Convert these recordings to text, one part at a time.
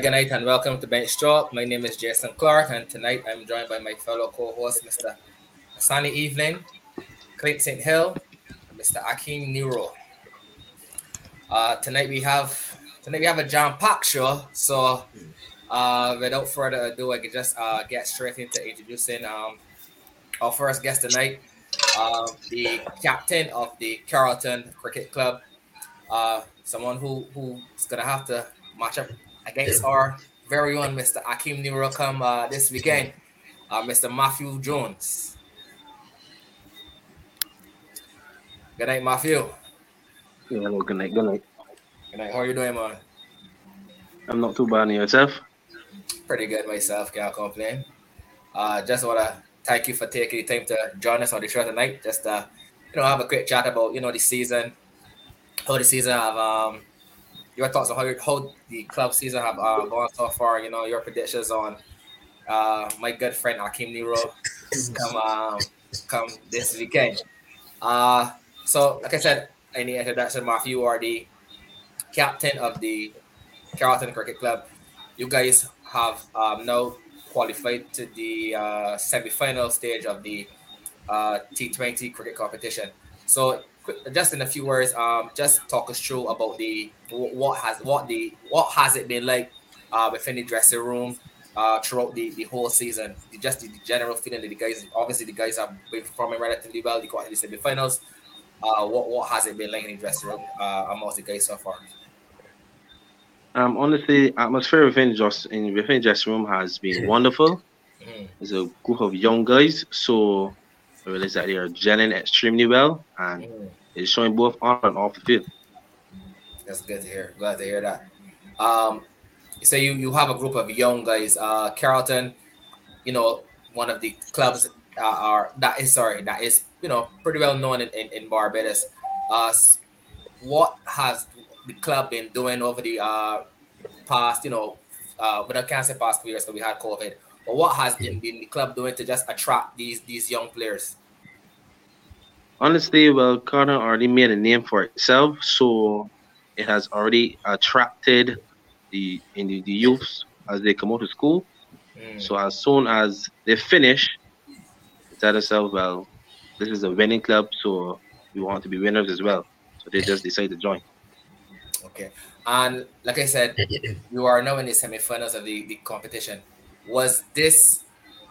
Good night, and welcome to Bench Talk. My name is Jason Clark, and tonight I'm joined by my fellow co-host, Mr. Sunny Evening, Clint St. Hill, Mr. Akeem Nero. Uh, tonight we have tonight we have a John Pack show, so uh, without further ado, I can just uh, get straight into introducing um, our first guest tonight, uh, the captain of the Carlton Cricket Club, uh, someone who who's gonna have to match up against our very own Mr. Akim Nero uh, this weekend, uh, Mr. Matthew Jones. Good night, Matthew. Yeah, hello, good night, good night. Good night. How are you doing, man? I'm not too bad on yourself. Pretty good myself, can't complain. Uh, just wanna thank you for taking the time to join us on the show tonight. Just uh, you know, have a quick chat about you know the season, how the season have um your thoughts on how, how the club season have uh, gone so far. You know, your predictions on uh, my good friend Akim Nero come um, come this weekend. Uh, so, like I said in the introduction, Matthew, you are the captain of the Carlton Cricket Club. You guys have um, now qualified to the uh, semi-final stage of the uh, T20 cricket competition. So, just in a few words, um, just talk us through about the what has what the what has it been like uh, within the dressing room uh, throughout the, the whole season. Just the, the general feeling that the guys, obviously, the guys have been performing relatively well. They got to the semi-finals. Uh, what what has it been like in the dressing room uh, amongst the guys so far? Um, honestly, atmosphere within just in within dressing room has been wonderful. Mm-hmm. There's a group of young guys, so I realize that they are gelling extremely well, and mm-hmm. It's showing both on and off the field. That's good to hear. Glad to hear that. Um, so you you have a group of young guys. Uh, Carlton, you know, one of the clubs uh, are that is sorry that is you know pretty well known in, in, in Barbados. Uh, what has the club been doing over the uh, past, you know, uh, but I can't say past years because we had COVID. But what has been, been the club doing to just attract these these young players? Honestly, well, Carter already made a name for itself, so it has already attracted the in the, the youths as they come out of school. Mm. So as soon as they finish, they tell themselves, well, this is a winning club, so we want to be winners as well. So they just decide to join. Okay. And like I said, you are now in the semifinals of the, the competition. Was this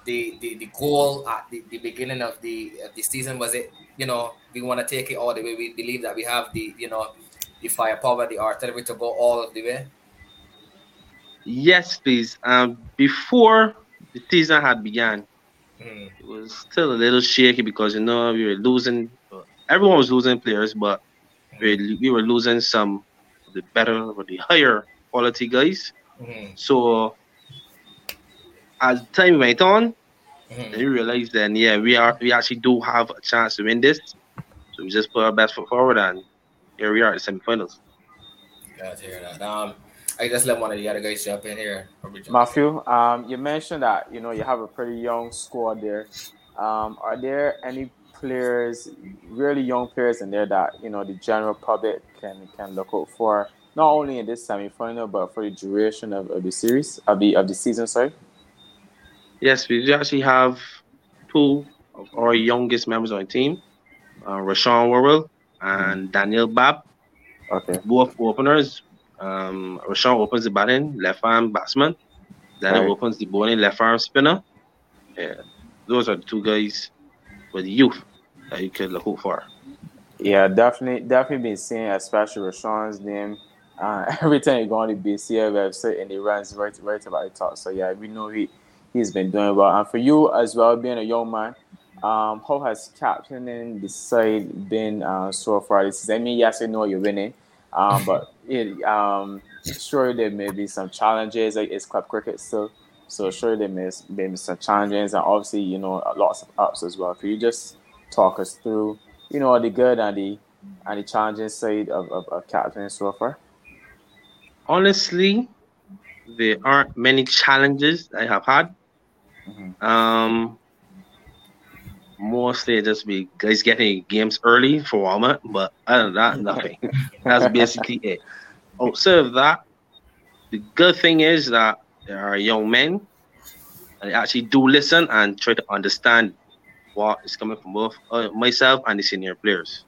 the, the, the goal at the, the beginning of the of the season? Was it, you know, we want to take it all the way? We believe that we have the, you know, the firepower, the artillery to go all of the way? Yes, please. Um, before the season had begun, mm. it was still a little shaky because you know we were losing. Everyone was losing players, but we, we were losing some of the better or the higher quality guys. Mm-hmm. So as time went on, mm-hmm. then we realized then yeah we are we actually do have a chance to win this. So we just put our best foot forward and here we are at the semifinals. Glad to hear that. Um, I just let one of the other guys jump in here. Matthew, um, you mentioned that you know you have a pretty young squad there. Um, are there any players, really young players in there that you know the general public can can look out for, not only in this semifinal but for the duration of, of the series of the of the season. Sorry. Yes, we do actually have two of our youngest members on the team, uh, Rashawn Worrell and Daniel Babb. Okay. Both openers. Um, Rashawn opens the batting, left arm batsman. Daniel right. opens the bowling, left arm spinner. Yeah, those are the two guys with youth that you could look for. Yeah, definitely, definitely been seeing, especially Rashawn's name. Uh, every time you go on the BCA website and he runs right, right about the top. So yeah, we know he he's been doing well. And for you as well, being a young man, um, how has captaining the side been uh, so far this season? I mean, yes, I know you're winning, um, but it, um, sure there may be some challenges. Like it's club cricket still, so sure there may, may be some challenges, and obviously you know lots of ups as well. Could you just talk us through, you know, the good and the and the challenging side of, of, of captain so far? Honestly, there aren't many challenges I have had. Mm-hmm. Um, mostly just be guys getting games early for Walmart, but other than that, nothing. That's basically it. Outside of that, the good thing is that there are young men and they actually do listen and try to understand what is coming from both uh, myself and the senior players.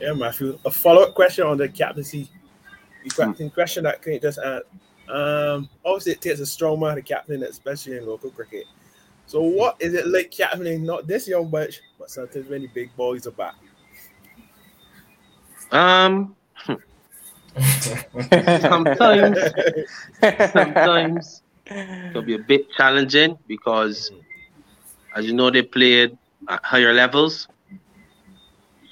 Yeah, Matthew. A follow-up question on the captaincy. The captain hmm. question that can just add. Um, obviously, it takes a strong man to captain, especially in local cricket. So, what is it like captaining not this young bunch, but sometimes many big boys are back? Um, sometimes, sometimes it'll be a bit challenging because, as you know, they played at higher levels.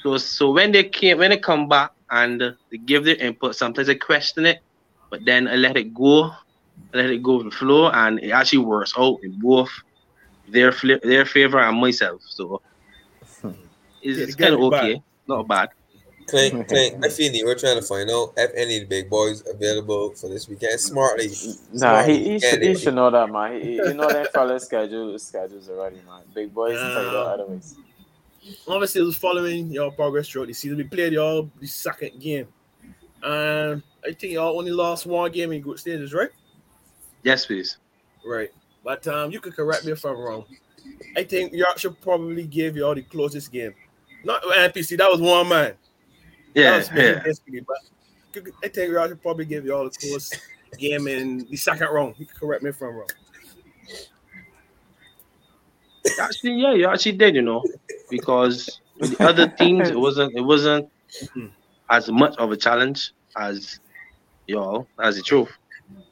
So, so when they came, when they come back and they give their input, sometimes they question it, but then I let it go, I let it go with the flow, and it actually works out in both their their favor and myself. So it's, it's kind of okay, bad. not bad. Clint, Clint, I feel we're trying to find out if any of the big boys available for this weekend. Smartly, nah, he, he, should, he should know that, man. He, you know that follow schedule schedules already, man. Big boys, tell you that otherwise. Obviously, it was following your progress throughout the season. We played y'all the second game, and I think y'all only lost one game in group stages, right? Yes, please. Right, but um, you could correct me if I'm wrong. I think y'all should probably give y'all the closest game. Not NPC, that was one man. Yeah, yeah. but I think should probably give you all the closest game in the second round. You can correct me if I'm wrong. Actually, yeah, you actually did, you know, because with the other teams, it wasn't it wasn't mm-hmm. as much of a challenge as y'all as the truth.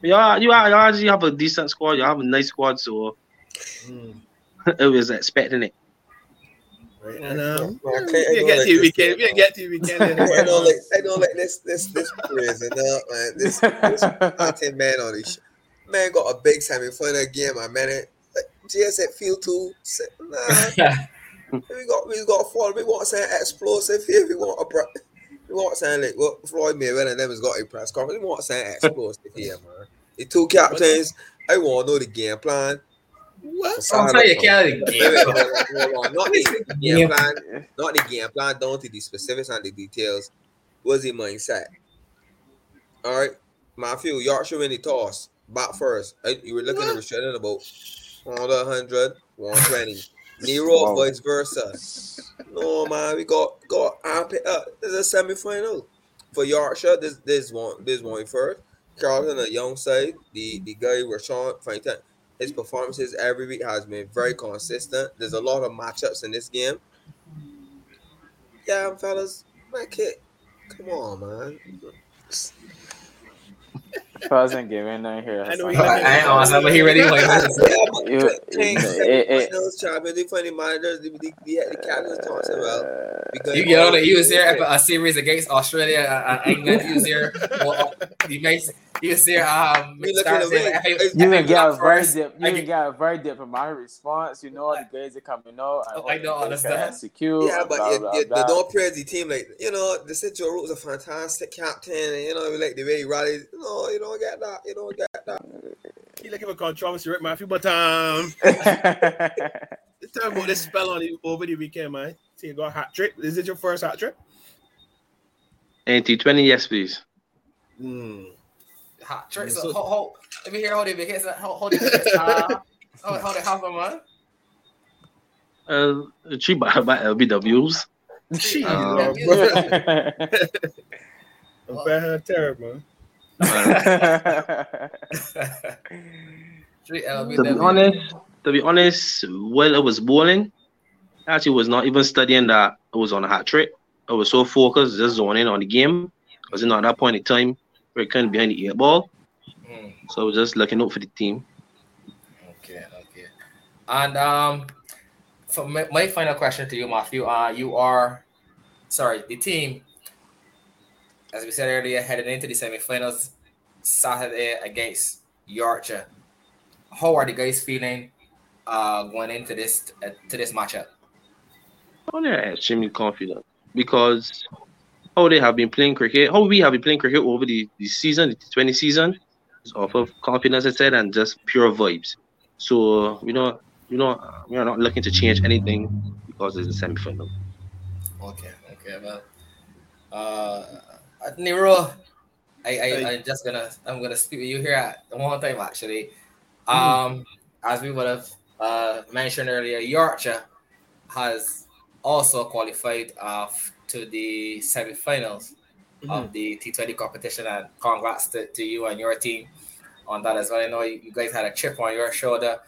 Yeah, you, are, you actually have a decent squad. You have a nice squad, so mm. it was expecting it. Right. And um, I can't, I get to weekend. We get to weekend. I don't like. I don't like this. This this prison up, man. This this content man on this. Man got a big semi final game. I man it. Like, GS field two. Nah. we got we got four. We want something explosive here. We want a. We want something like what Floyd Mayweather and them has got a press conference. We want something explosive here, man. The two captains. I want to know the game plan. What? I'm telling you, Kelly. Not the game plan. Not the game plan. Down to the specifics and the details. What's the mindset? All right, Matthew, Yorkshire win the toss. Back first. You were looking at restricting about 100, 120. Nero, wow. vice versa. No man, we got got amp it uh, up. This is a semi-final for Yorkshire. This this one this one first. Carlton, a young side. The the guy Rashawn Franklin his performances every week has been very consistent. There's a lot of matchups in this game. Yeah, fellas, my kid, come on, man. Wasn't giving no here. I know he I but he ready. Like, you, funny managers, the, the, the captains talks about. You get on it. He was there a series against Australia, uh, uh England. He was there. Well, he makes you see, um, you even got a very dip. You even got a very dip from my response. You know, the guys are coming out. I, I don't understand. Secure. Yeah, but blah, blah, blah, the don't praise the team like you know the Central Roots a fantastic captain, and you know we like the way he rallies. No, you don't get that. You don't get that. He looking for controversy, right, Matthew? But um, let's talk about this spell on you over the weekend, man. See, you got a hat trick. Is it your first hat trick? Anti twenty, yes, please. Hmm hot trick. So, hold, hold, let me hear hold it because hold, hold it. Uh, hold, hold it. How's the one? Uh, she by by LBWs. She, um, I'm bad terrible. to be honest, to be honest, while I was bowling, actually was not even studying that I was on a hat trick. I was so focused, just zoning on the game. Because you know, at that point in time, we're kind of behind the eight ball. Mm. So we're just looking out for the team. Okay, okay. And um for my, my final question to you, Matthew, uh you are sorry, the team, as we said earlier, headed into the semifinals Saturday against Yorkshire. How are the guys feeling uh going into this uh, to this matchup? Oh, they're extremely confident because how they have been playing cricket, how we have been playing cricket over the, the season, the 20 season, is off of confidence, I said, and just pure vibes. So you don't, you know, we are not looking to change anything because it's a semi final. Okay, okay, well, uh, Nero, I, I I'm just gonna I'm gonna speak with you here at one time actually. Mm-hmm. Um, as we would have uh, mentioned earlier, Yorkshire has also qualified uh, to the semi-finals mm-hmm. of the T20 competition, and congrats to, to, you and your team on that as well. I know you, guys had a chip on your shoulder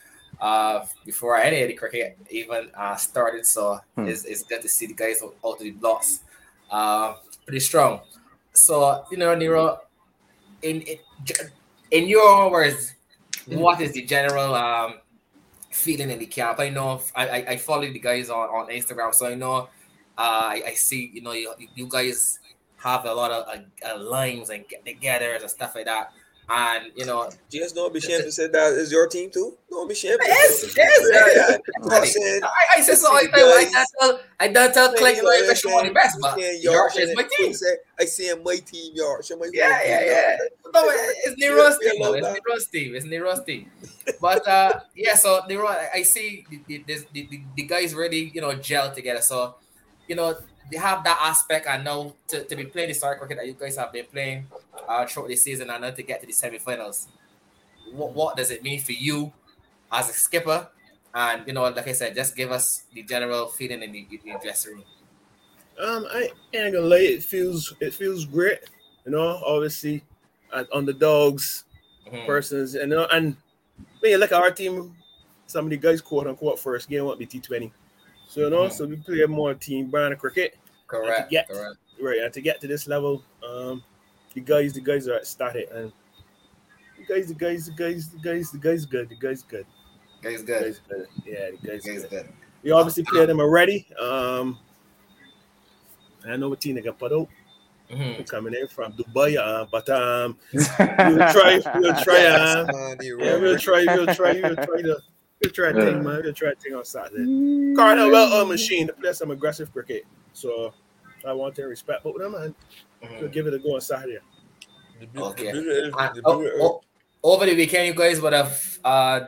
uh, before any of the cricket even uh, started, so hmm. it's, it's good to see the guys out of the blocks uh, pretty strong. So you know, Nero, in in, in your words, mm-hmm. what is the general um, feeling in the camp? I know I, I, I follow the guys on, on Instagram, so I know uh, I, I see you know you, you guys have a lot of uh, uh, lines and get togethers and stuff like that. And you know, just don't be ashamed to say that is your team too. Don't be ashamed. Yes, yes. I, I said so. I, I, tell, I done tell that you want the best, but Yorkshire is my team. I say my team, Yorkshire. My yeah, yeah, yeah. No, it's Nero's team. It's Nero's team. It's Nero's team. But uh, yeah, so Nero, I see the, the, the, the guys really you know gel together. So you know they have that aspect and now to, to be playing the star cricket that you guys have been playing uh, throughout the season and now to get to the semi-finals. What, what does it mean for you as a skipper? And you know, like I said, just give us the general feeling in the, in the dressing room. Um, I ain't gonna lie, it feels it feels great. You know, obviously, at underdogs, mm-hmm. persons, and you know, and when you look at our team, some of the guys quote unquote first game won't be T Twenty. So you know, mm-hmm. so we play more team brand of cricket. Correct. To get, correct. Right, and to get to this level, um, the guys, the guys are started, and the guys, the guys, the guys, the guys, the guys good, the guys good. Guys good. Guys good. Yeah, the guys, guys good. good. We obviously play them already. Um, I know what team they got put out. Mm-hmm. coming in from Dubai, uh, but um, we'll try, we'll try, uh, yeah, we'll try, we'll try, we'll try to We'll try to thing, man. We'll try to thing on Saturday. Cardinal well a machine to play some aggressive cricket. So I want to respect both of them and mm-hmm. give it a go on Saturday. Okay. Uh, oh, oh, over the weekend, you guys would have uh,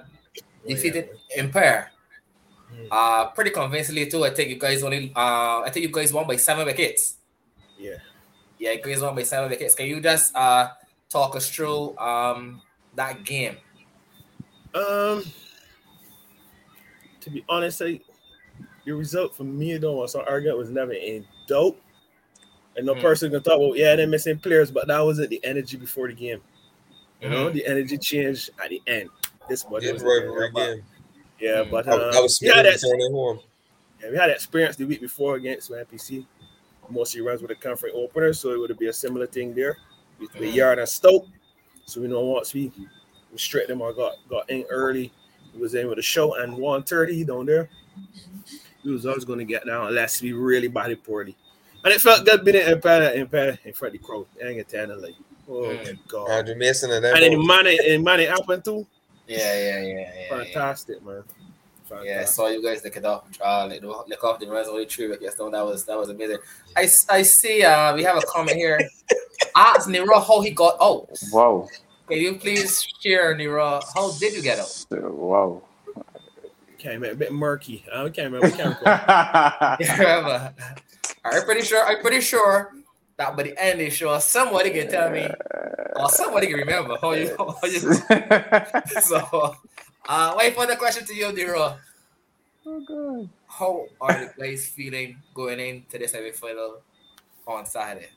defeated oh, yeah, Empire. Mm. Uh, pretty convincingly too. I think you guys only uh, I think you guys won by seven wickets. Yeah. Yeah, you guys won by seven wickets. Can you just uh talk us through um that game? Um to be honest, I, the result for me though was so argument was never in dope. And no mm. person can talk well, yeah, they're missing players, but that wasn't the energy before the game. You mm. know, hmm. the energy changed at the end. This was the rivalry game. Yeah, mm. but uh, I, I was yeah, that, yeah, we had experience the week before against NPC. Mostly runs with a comfort opener, so it would be a similar thing there with the hmm. yard and Stoke. So we know once we restrict them or got got in early, he was in with a show and 130 down there. He was always going to get down unless we really body poorly. And it felt good being in Empire, Empire in front of the crowd. Dang it, like, oh mm. my god. Andrew Mason and, and then money and money happened too. Yeah, yeah, yeah, yeah. Fantastic, yeah. man. Fantastic. Yeah, I saw you guys look it up. Uh, like, look off the runs only true. I guess that was that was amazing. I, I see. Uh, we have a comment here. Ask Nero how he got out. Wow. Can you please share, Nero? How did you get out? Wow. Came a bit murky. I can't remember. Can't remember. I'm pretty sure. I'm pretty sure that by the end of the show, somebody can tell me, or somebody can remember how you. How you so, uh, wait for the question to you, Nero. Oh God. How are the guys feeling going into this semi-final on Saturday?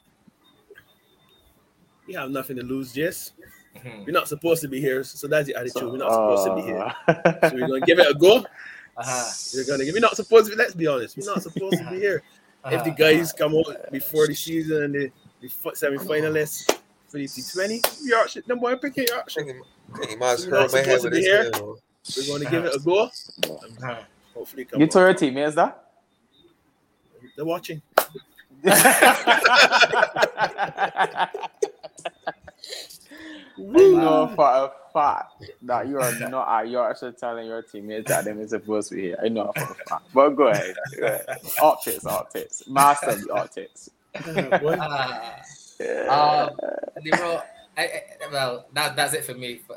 We have nothing to lose, Jess. Mm-hmm. We're not supposed to be here, so that's the attitude. So, we're not supposed uh... to be here, uh. so we're gonna give it a go. Uh-huh. We're gonna give. We're not supposed to. Be, let's be honest. We're not supposed to be here. Uh-huh. If the guys come out before the season and the, the semi-finalists for the T20, Yorkshire, them boy picking Yorkshire. You might as well my head with this here. We're gonna give it a go. Uh-huh. Hopefully, come. You told your teammates that? They're watching. I know for a fact that you are not at you're actually telling your teammates that them is supposed to be here. I know for a fact. But go ahead. Go ahead. Optics, optics. Master the optics. uh, um, Nero, I, I, well, that, that's it for me. For,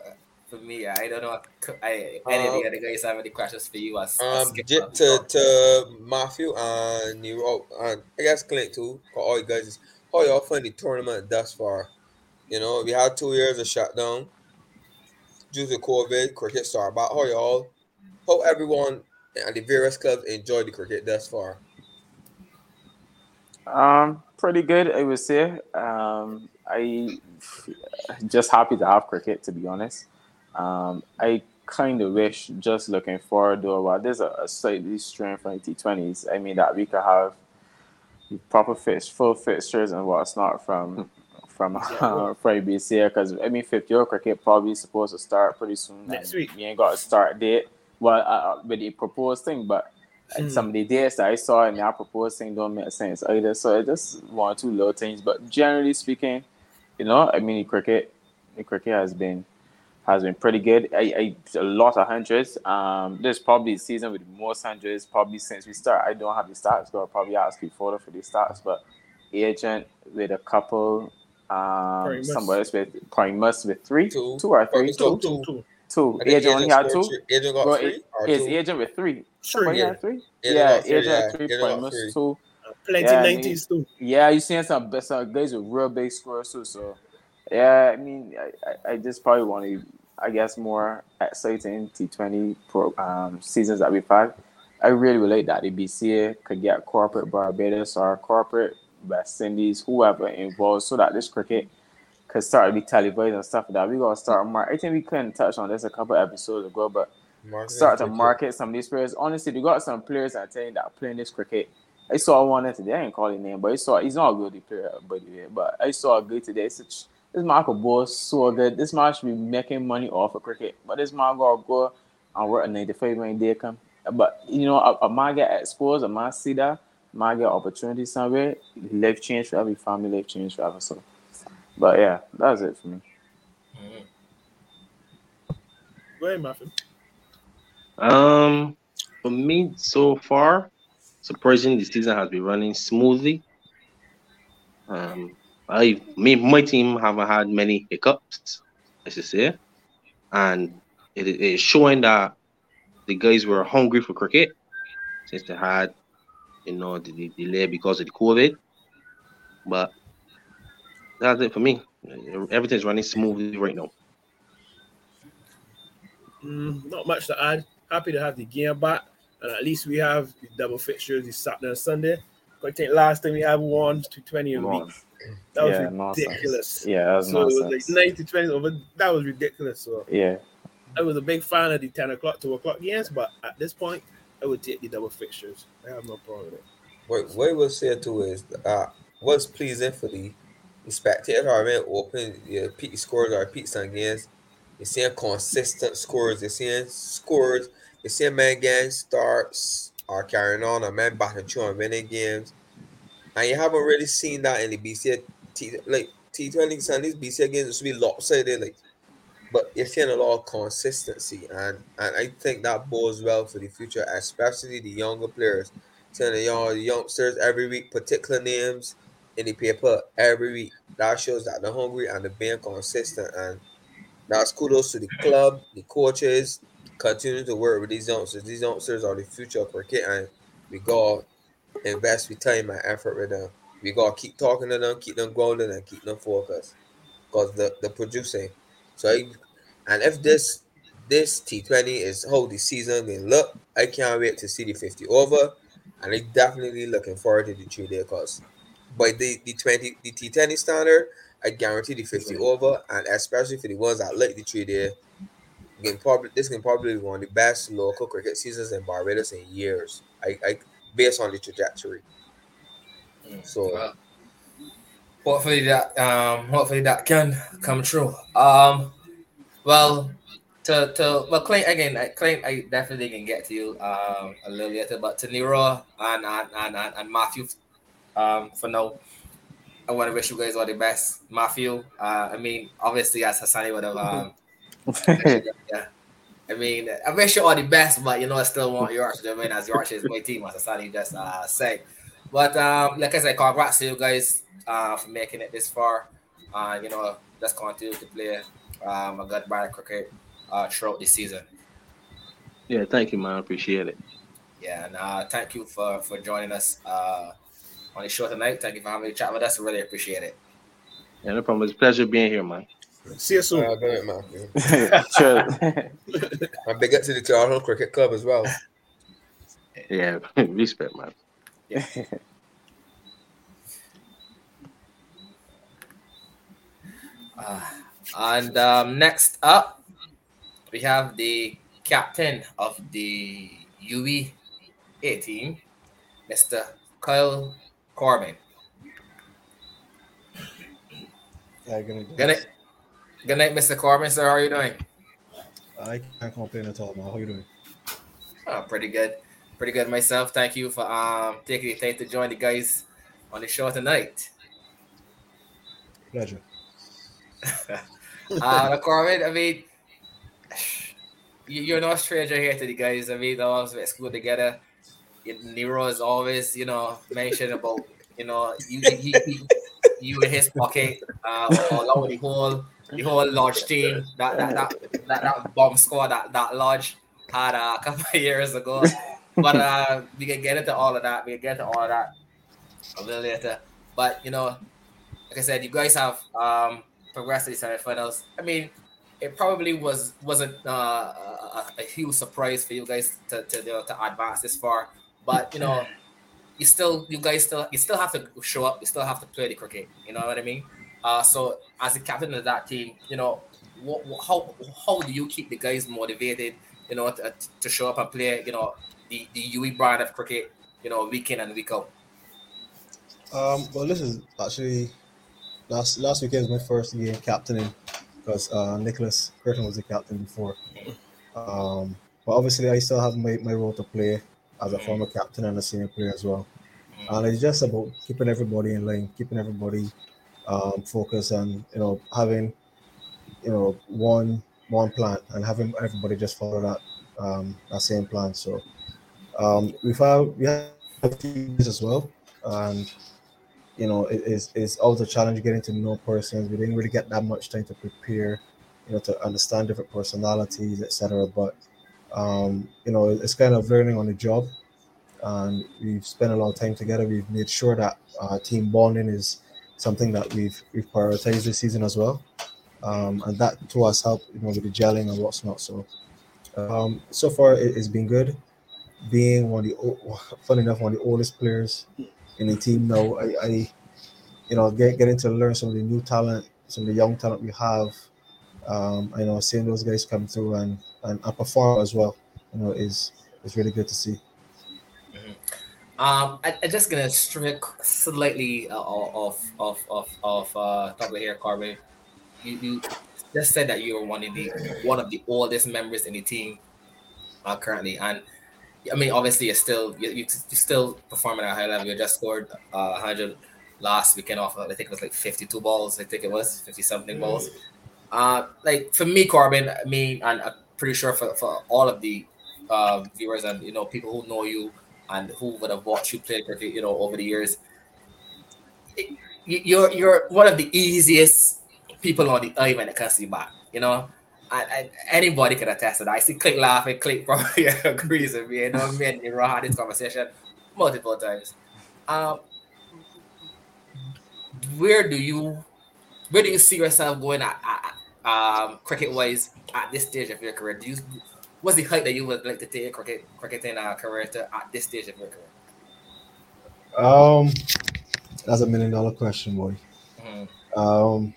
for me, I don't know. I, any um, of the other guys have any questions for you? As, um, to, to, to Matthew and Nero, and I guess Clint too, for all you guys, how y'all find the tournament thus far? You know, we had two years of shutdown due to COVID. Cricket started back. How y'all? Hope everyone and the various clubs enjoyed the cricket thus far. Um, pretty good, I would say. Um, I just happy to have cricket, to be honest. Um, I kind of wish, just looking forward though, while there's a, a slightly strain from the T20s, I mean, that we could have proper fix, full fixtures and what's not from from uh, from BC because I mean, 50 year cricket probably supposed to start pretty soon. Next week. We ain't got a start date. Well, uh, uh with the proposed thing, but mm. some of the dates that I saw in that proposed thing don't make sense either. So it just one or two little things. But generally speaking, you know, I mean, the cricket, the cricket has been has been pretty good. I, I a lot of hundreds. Um, this probably the season with the most hundreds probably since we start. I don't have the stats, but I'll probably ask you for the stats. But agent with a couple, um, somebody else with Primus with three, two, two or three, two, two, two. two. Agent only had two. Agent got well, three. His agent with three. Three. Yeah, three. Yeah, agent had three. Primus two. Plenty yeah, 90s too. Yeah, you seeing some some guys with real big scores too. So yeah, I mean, I, I, just probably want to, I guess, more exciting T20 pro, um, seasons that we've had. I really relate that the BCA could get corporate Barbados or corporate West Indies, whoever involved, so that this cricket could start to be televised and stuff like that. We gotta start. Mar- I think we couldn't touch on this a couple episodes ago, but market start to market some of these players. Honestly, we got some players I tell you that playing this cricket. I saw one today. I ain't call his name, but I saw he's not a good player, by the way. But I saw a good today. Such this man could bowl so good. This man should be making money off of cricket. But this man gotta go and work a 95 when day come. But you know, a, a man get exposed, a man see that, a man get opportunity somewhere, life change for every family, life change forever. So but yeah, that's it for me. Mm-hmm. Go ahead, Muffin. Um for me so far, surprisingly the season has been running smoothly. Um I me my team haven't had many hiccups, I should say, and it is showing that the guys were hungry for cricket since they had, you know, the, the delay because of the COVID. But that's it for me. Everything's running smoothly right now. Mm, not much to add. Happy to have the game back, and at least we have the double fixtures this Saturday and Sunday. I think last time we had one to twenty a week. That was yeah, ridiculous. Yeah, that was so nonsense. it was like 90 20 over. That was ridiculous. So yeah, I was a big fan of the 10 o'clock, 2 o'clock games, but at this point, I would take the double fixtures. I have no problem with it. What, what I will say too is uh, what's pleasing for the, the spectator are mean, open yeah, peak scores or peak games. You're seeing consistent scores. You're seeing scores. You're seeing man games starts are carrying on, a man batting through and winning games and you haven't really seen that in the BCA T like T Twenty and these BCA games should be lopsided, like. But you're seeing a lot of consistency, and and I think that bodes well for the future, especially the younger players. Seeing the young youngsters every week, particular names in the paper every week. That shows that they're hungry and they're being consistent, and that's kudos to the club, the coaches, continue to work with these youngsters. These youngsters are the future of cricket, and we got invest we time and effort with them. We gotta keep talking to them, keep them grounded, and keep them focused. Cause the the producing. So I, and if this this T20 is how the season will look, I can't wait to see the 50 over. And I'm definitely looking forward to the three day cause by the, the 20 the T20 standard, I guarantee the 50 over, and especially for the ones that like the three day, can probably this can probably be one of the best local cricket seasons in Barbados in years. I, I based on the trajectory. Mm. So hopefully that um hopefully that can come true. Um well to to well Clint again I Clint I definitely can get to you um a little later but to Nero and and and, and Matthew um for now I want to wish you guys all the best. Matthew, uh, I mean, obviously, as Hassani would have, um, yeah, I mean, I wish you all the best, but you know, I still want Yorkshire to win as Yorkshire is my team, as Asani just uh, say. But um, like I said, congrats to you guys uh, for making it this far. Uh, you know, just continue to play um, a good brand of cricket uh, throughout the season. Yeah, thank you, man. Appreciate it. Yeah, and uh, thank you for for joining us uh, on the show tonight. Thank you for having me chat with us. Really appreciate it. Yeah, no problem. It's a pleasure being here, man. See you soon. Uh, good night, man. sure. I'm big up to the Carlton Cricket Club as well. Yeah, respect, man. Uh, and um, next up, we have the captain of the UE A team, Mr. Kyle Corbin. Yeah, good night. Good night, good night, Mr. Corbin. Sir, how are you doing? I can't complain at all, man. How you doing? Oh, pretty good, pretty good myself. Thank you for um taking the time to join the guys on the show tonight. Pleasure. Uh, Corbin, I mean, you- you're no stranger here to the guys. I mean, they always went school together. Nero is always, you know, mentioned about, you know, you, you in his pocket, uh, along with the whole, the whole lodge team, that that that, that, that bomb squad that that lodge had uh, a couple of years ago. But uh, we can get into all of that. We can get into all of that a little later. But you know, like I said, you guys have um, progressed to the semifinals. I mean, it probably was wasn't uh, a, a huge surprise for you guys to to, you know, to advance this far, but you know, you still you guys still you still have to show up. You still have to play the cricket. You know what I mean? Uh, so as the captain of that team, you know, what, what, how how do you keep the guys motivated? You know, to, to show up and play. You know, the the UE brand of cricket. You know, week in and week out. Um, well, this is actually last last weekend was my first game captaining because uh, Nicholas Curtin was the captain before. Um, but obviously, I still have my, my role to play as a former captain and a senior player as well. And it's just about keeping everybody in line, keeping everybody um, focused, and you know having you know one one plan and having everybody just follow that um, that same plan. So um, we've had we have teams as well, and you know, it is it's always a challenge getting to know persons. We didn't really get that much time to prepare, you know, to understand different personalities, etc. But um, you know, it's kind of learning on the job, and we've spent a lot of time together. We've made sure that uh, team bonding is something that we've we've prioritized this season as well, um, and that to us help, you know, with the gelling and what's not. So, um, so far it, it's been good. Being one of the, fun enough, one of the oldest players in the team now. I, I you know, get getting to learn some of the new talent, some of the young talent we have. Um, I know seeing those guys come through and, and, and perform as well, you know, is is really good to see. Um, I, I'm just gonna strip slightly uh, off off off off uh topic here, Carver. You, you just said that you're one of the one of the oldest members in the team uh, currently, and I mean, obviously, you're still you, you still performing at a high level. You just scored uh, 100 last weekend off. I think it was like 52 balls. I think it was 50 something balls. Uh, like for me, Corbin. I mean, and I'm pretty sure for, for all of the uh, viewers and you know people who know you and who would have watched you play cricket, you know, over the years. it- you- You're you're one of the easiest people on the eye when it comes to bat. You know, and, and anybody can attest to that. I see Clint laughing. Clint probably agrees with me. You know, me and Nero had this conversation multiple times. Um, where do you where do you see yourself going at, at um, cricket wise at this stage of your career? Do you what's the height that you would like to take a cricket cricketing uh, career to at this stage of your career? Um, that's a million dollar question, boy. Mhm. Um,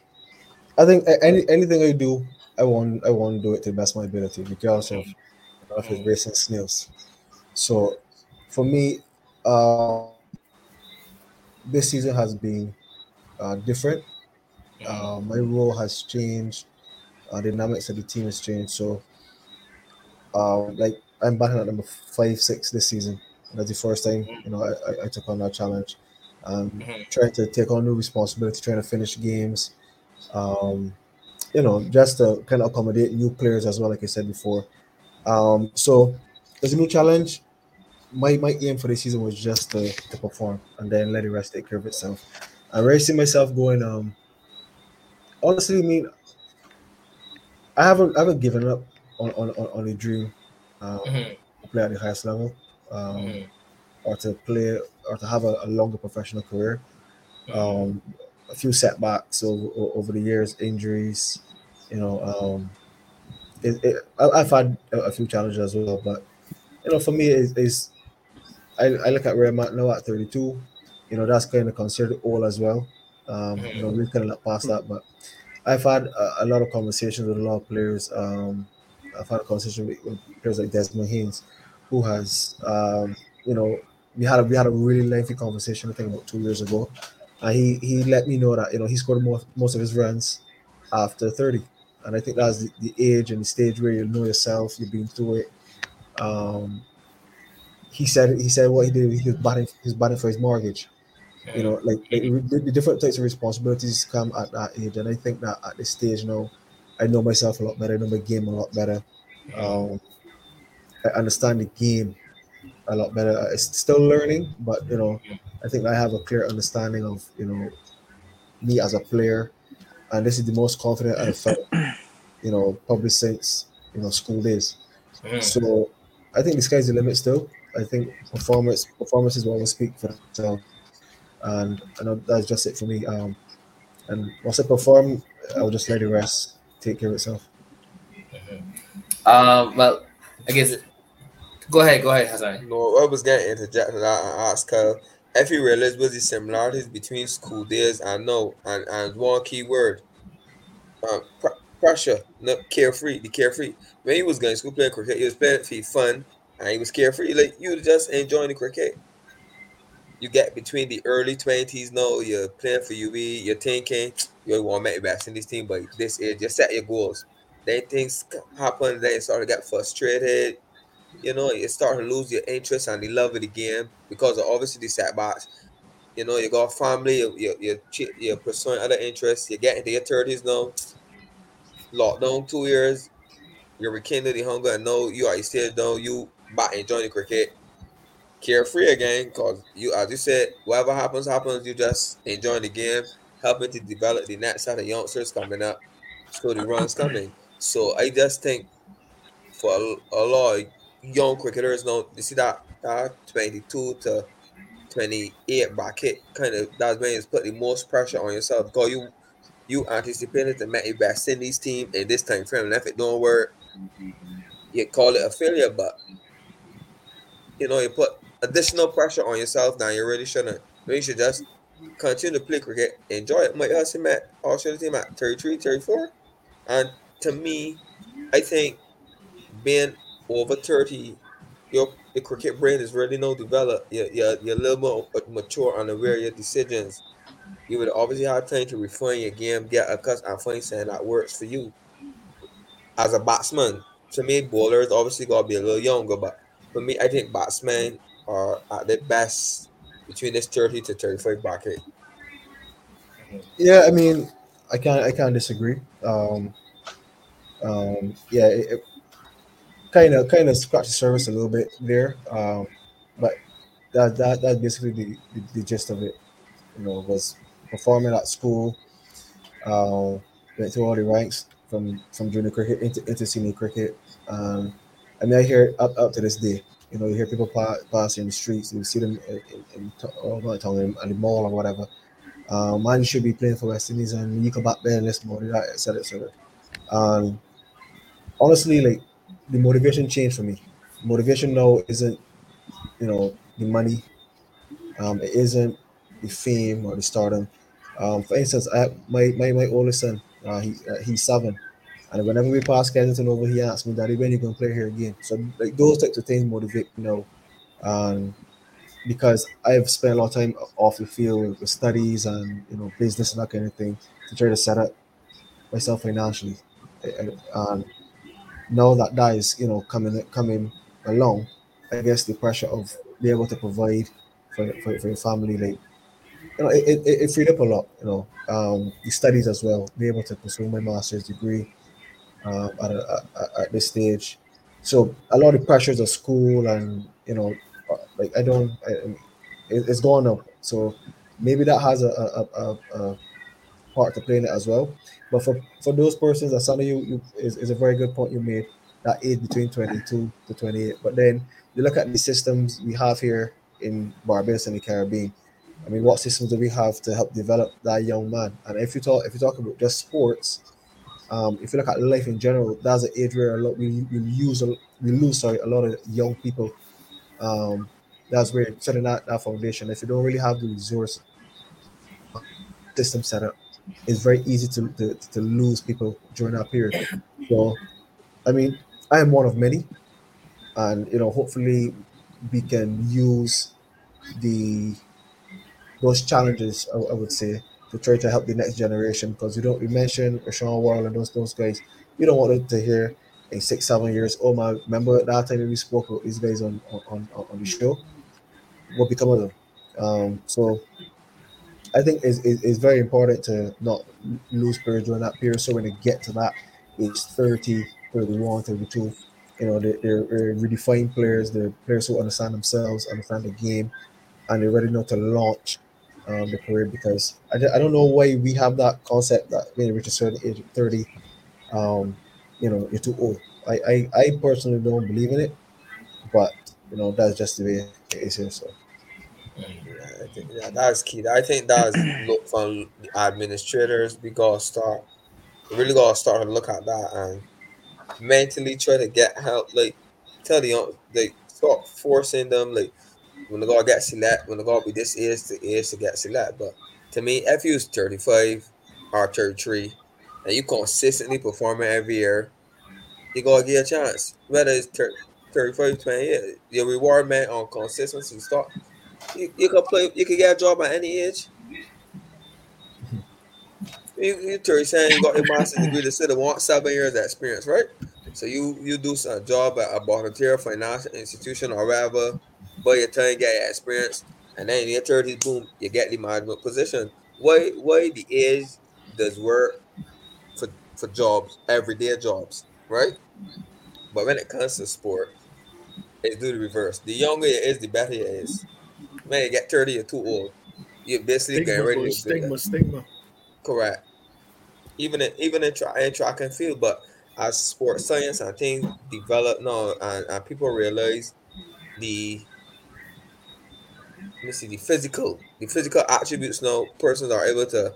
I think any anything I do, I want I want to do it to the best of my ability, regardless of if it's racing snails. So, for me, uh, this season has been uh, different. Uh, my role has changed. Uh, the dynamics of the team has changed. So, um, like I'm batting at number five, six this season. That's the first time you know I, I, took on that challenge. Um, Mhm. trying to take on new responsibility, trying to finish games. Um, you know, just to kind of accommodate new players as well, like I said before. Um, so there's a new challenge. My my aim for the season was just to, to perform and then let the rest take care of itself. I really see myself going. Um, honestly, I mean, I haven't I haven't given up on on, on, on a dream um, Mhm. to play at the highest level, um, Mhm. or to play or to have a, a longer professional career. Um, a few setbacks over, over the years, injuries. You know, um, it, it, I, have had a few challenges as well, but you know, for me, it's I, I look at where I'm at now at 32. You know, that's kind of considered old as well. Um, you know, we kind of look past that, but I've had a, a, lot of conversations with a lot of players. Um, I've had a conversation with, with players like Desmond Haynes, who has, um, you know, we had a, we had a really lengthy conversation. I think about two years ago, and he he let me know that you know he scored most most of his runs after 30, and I think that's the, the age and the stage where you know yourself, you've been through it. Um, he said he said what he did. He was batting he was batting for his mortgage. You know, like, like the, the different types of responsibilities come at that age, and I think that at this stage now, I know myself a lot better. I know my game a lot better. Um, I understand the game a lot better. It's still learning, but you know, I think I have a clear understanding of you know me as a player, and this is the most confident I've felt, you know, probably since you know school days. Mm. So I think the sky's the limit still. I think performance performance is performances will always speak for themselves, and I know that's just it for me. Um, and once I perform, I'll just let the rest take care of itself. Mm-hmm. Um, well, I guess. Go ahead, go ahead, Hassan. No, I was getting interject and ask Kyle if you realize what the similarities between school days and now, and, and one key word, uh, pr- pressure, not carefree, the carefree. When he was going to school playing cricket, he was playing for fun and he was carefree. Like you just enjoying the cricket. You get between the early twenties now, you're playing for UB, you're thinking you want to make best in this team, but this is just set your goals. Then things happen, then you start to get frustrated. You know, you start to lose your interest and the love the game because of obviously the setbacks. You know, you got family, you're, you're, you're pursuing other interests, you're getting to your 30s now. Lockdown two years, you're rekindling the hunger and know you are still down, you back enjoying the cricket, carefree again. Because you, as you said, whatever happens, happens. You just enjoying the game, helping to develop the next set of youngsters coming up, so the runs coming. So I just think for a, a lot young cricketers, now you see that that 22 to 28 bracket kind of that's when it's put the most pressure on yourself because you you anticipated to make your best in this team in this time frame. And if it don't work, you call it a failure. But you know, you put additional pressure on yourself now you really shouldn't. You should just continue to play cricket, enjoy it. My husband at Australia team at 33, 34. And to me, I think being over 30, your the cricket brain is really no developed. You're, you're, you're a little more mature on aware of your decisions. You would obviously have time to refine your game, get a cut and find something that works for you. As a batsman, to me, bowlers obviously got to be a little younger, but for me, I think batsmen are at their best between this 30 to 35 bracket. Yeah, I mean, I can't I can't disagree. Um, um, yeah, it, kind of kind of scratch the surface a little bit there, um, but that that that's basically the, the, the gist of it. You know, was performing at school, uh, went through all the ranks from from junior cricket into, into senior cricket. Um, I mean, I hear up up to this day. You know, you hear people pass, pass in the streets. You see them in, in, in, oh, the mall or whatever. Um, man, should be playing for West Indies, and you come back there and this morning, that etc. etc. Um, honestly, like the motivation changed for me. Motivation now isn't, you know, the money. Um, it isn't the fame or the stardom. Um, for instance, I, my, my my oldest son, uh, he uh, he's seven. And whenever we pass Kensington over, he asks me, Daddy, when you gonna play here again? So like those types of things motivate you know, um, because I've spent a lot of time off the field with studies and you know business and that kind of thing to try to set up myself financially. Now that that is you know coming coming along, I guess the pressure of being able to provide for, for, for your family, like you know, it, it, it freed up a lot. You know, um, the studies as well, being able to pursue my master's degree uh, at, a, at this stage. So a lot of pressures of school and you know, like I don't, I, it's gone up. So maybe that has a, a, a, a, part to play in it as well. But for, for those persons, that of you, you is, is a very good point you made. That age between 22 to 28. But then you look at the systems we have here in Barbados and the Caribbean. I mean, what systems do we have to help develop that young man? And if you talk, if you talk about just sports, um, if you look at life in general, that's an age where a lot we, we use we lose sorry a lot of young people. Um, that's where setting that, that foundation. If you don't really have the resource system set up, it's very easy to, to, to lose people during that period. So, I mean, I am one of many, and you know, hopefully, we can use the those challenges. I, I would say to try to help the next generation because you don't. You mentioned Rashawn Wall and those those guys. You don't want to hear in six seven years. Oh my! Remember that time we spoke about these guys on on, on, on the show. What become of them? Um, so I think it's, it's, very important to not lose players during that period. So when they get to that age 30, 31, 32, you know, they're, they're redefined players. They're players who understand themselves, understand the game, and they're ready now to launch um, the career because I, I don't know why we have that concept that when you reach a certain age of 30, um, you know, you're too old. I, I, I personally don't believe in it, but, you know, that's just the way it is here. So. Think yeah, that's key. I think that's look from the administrators. We gotta start, really gotta start to look at that and mentally try to get help. Like tell the like start forcing them. Like when they gotta get select, when they gotta be this is the is to get select. But to me, if you're 35 or 33 and you consistently performing every year, you gotta get a chance. Whether it's 30, 35, 20 years, your reward man on consistency start you, you can play. You can get a job at any age. You, you Terry saying you got your master's degree. They said they want seven years experience, right? So you you do a job at a volunteer financial institution or whatever, but you turn get your experience, and then in your thirties, boom, you get the management position. Why why the age does work for for jobs, everyday jobs, right? But when it comes to sport, it's do the reverse. The younger it is, the better it is man, you get 30, you're too old. You're basically stigma, getting ready to stigma, stigma. Correct. Even in even in, track in track and field, but as sports science and things develop now and, and people realize the let me see the physical the physical attributes now persons are able to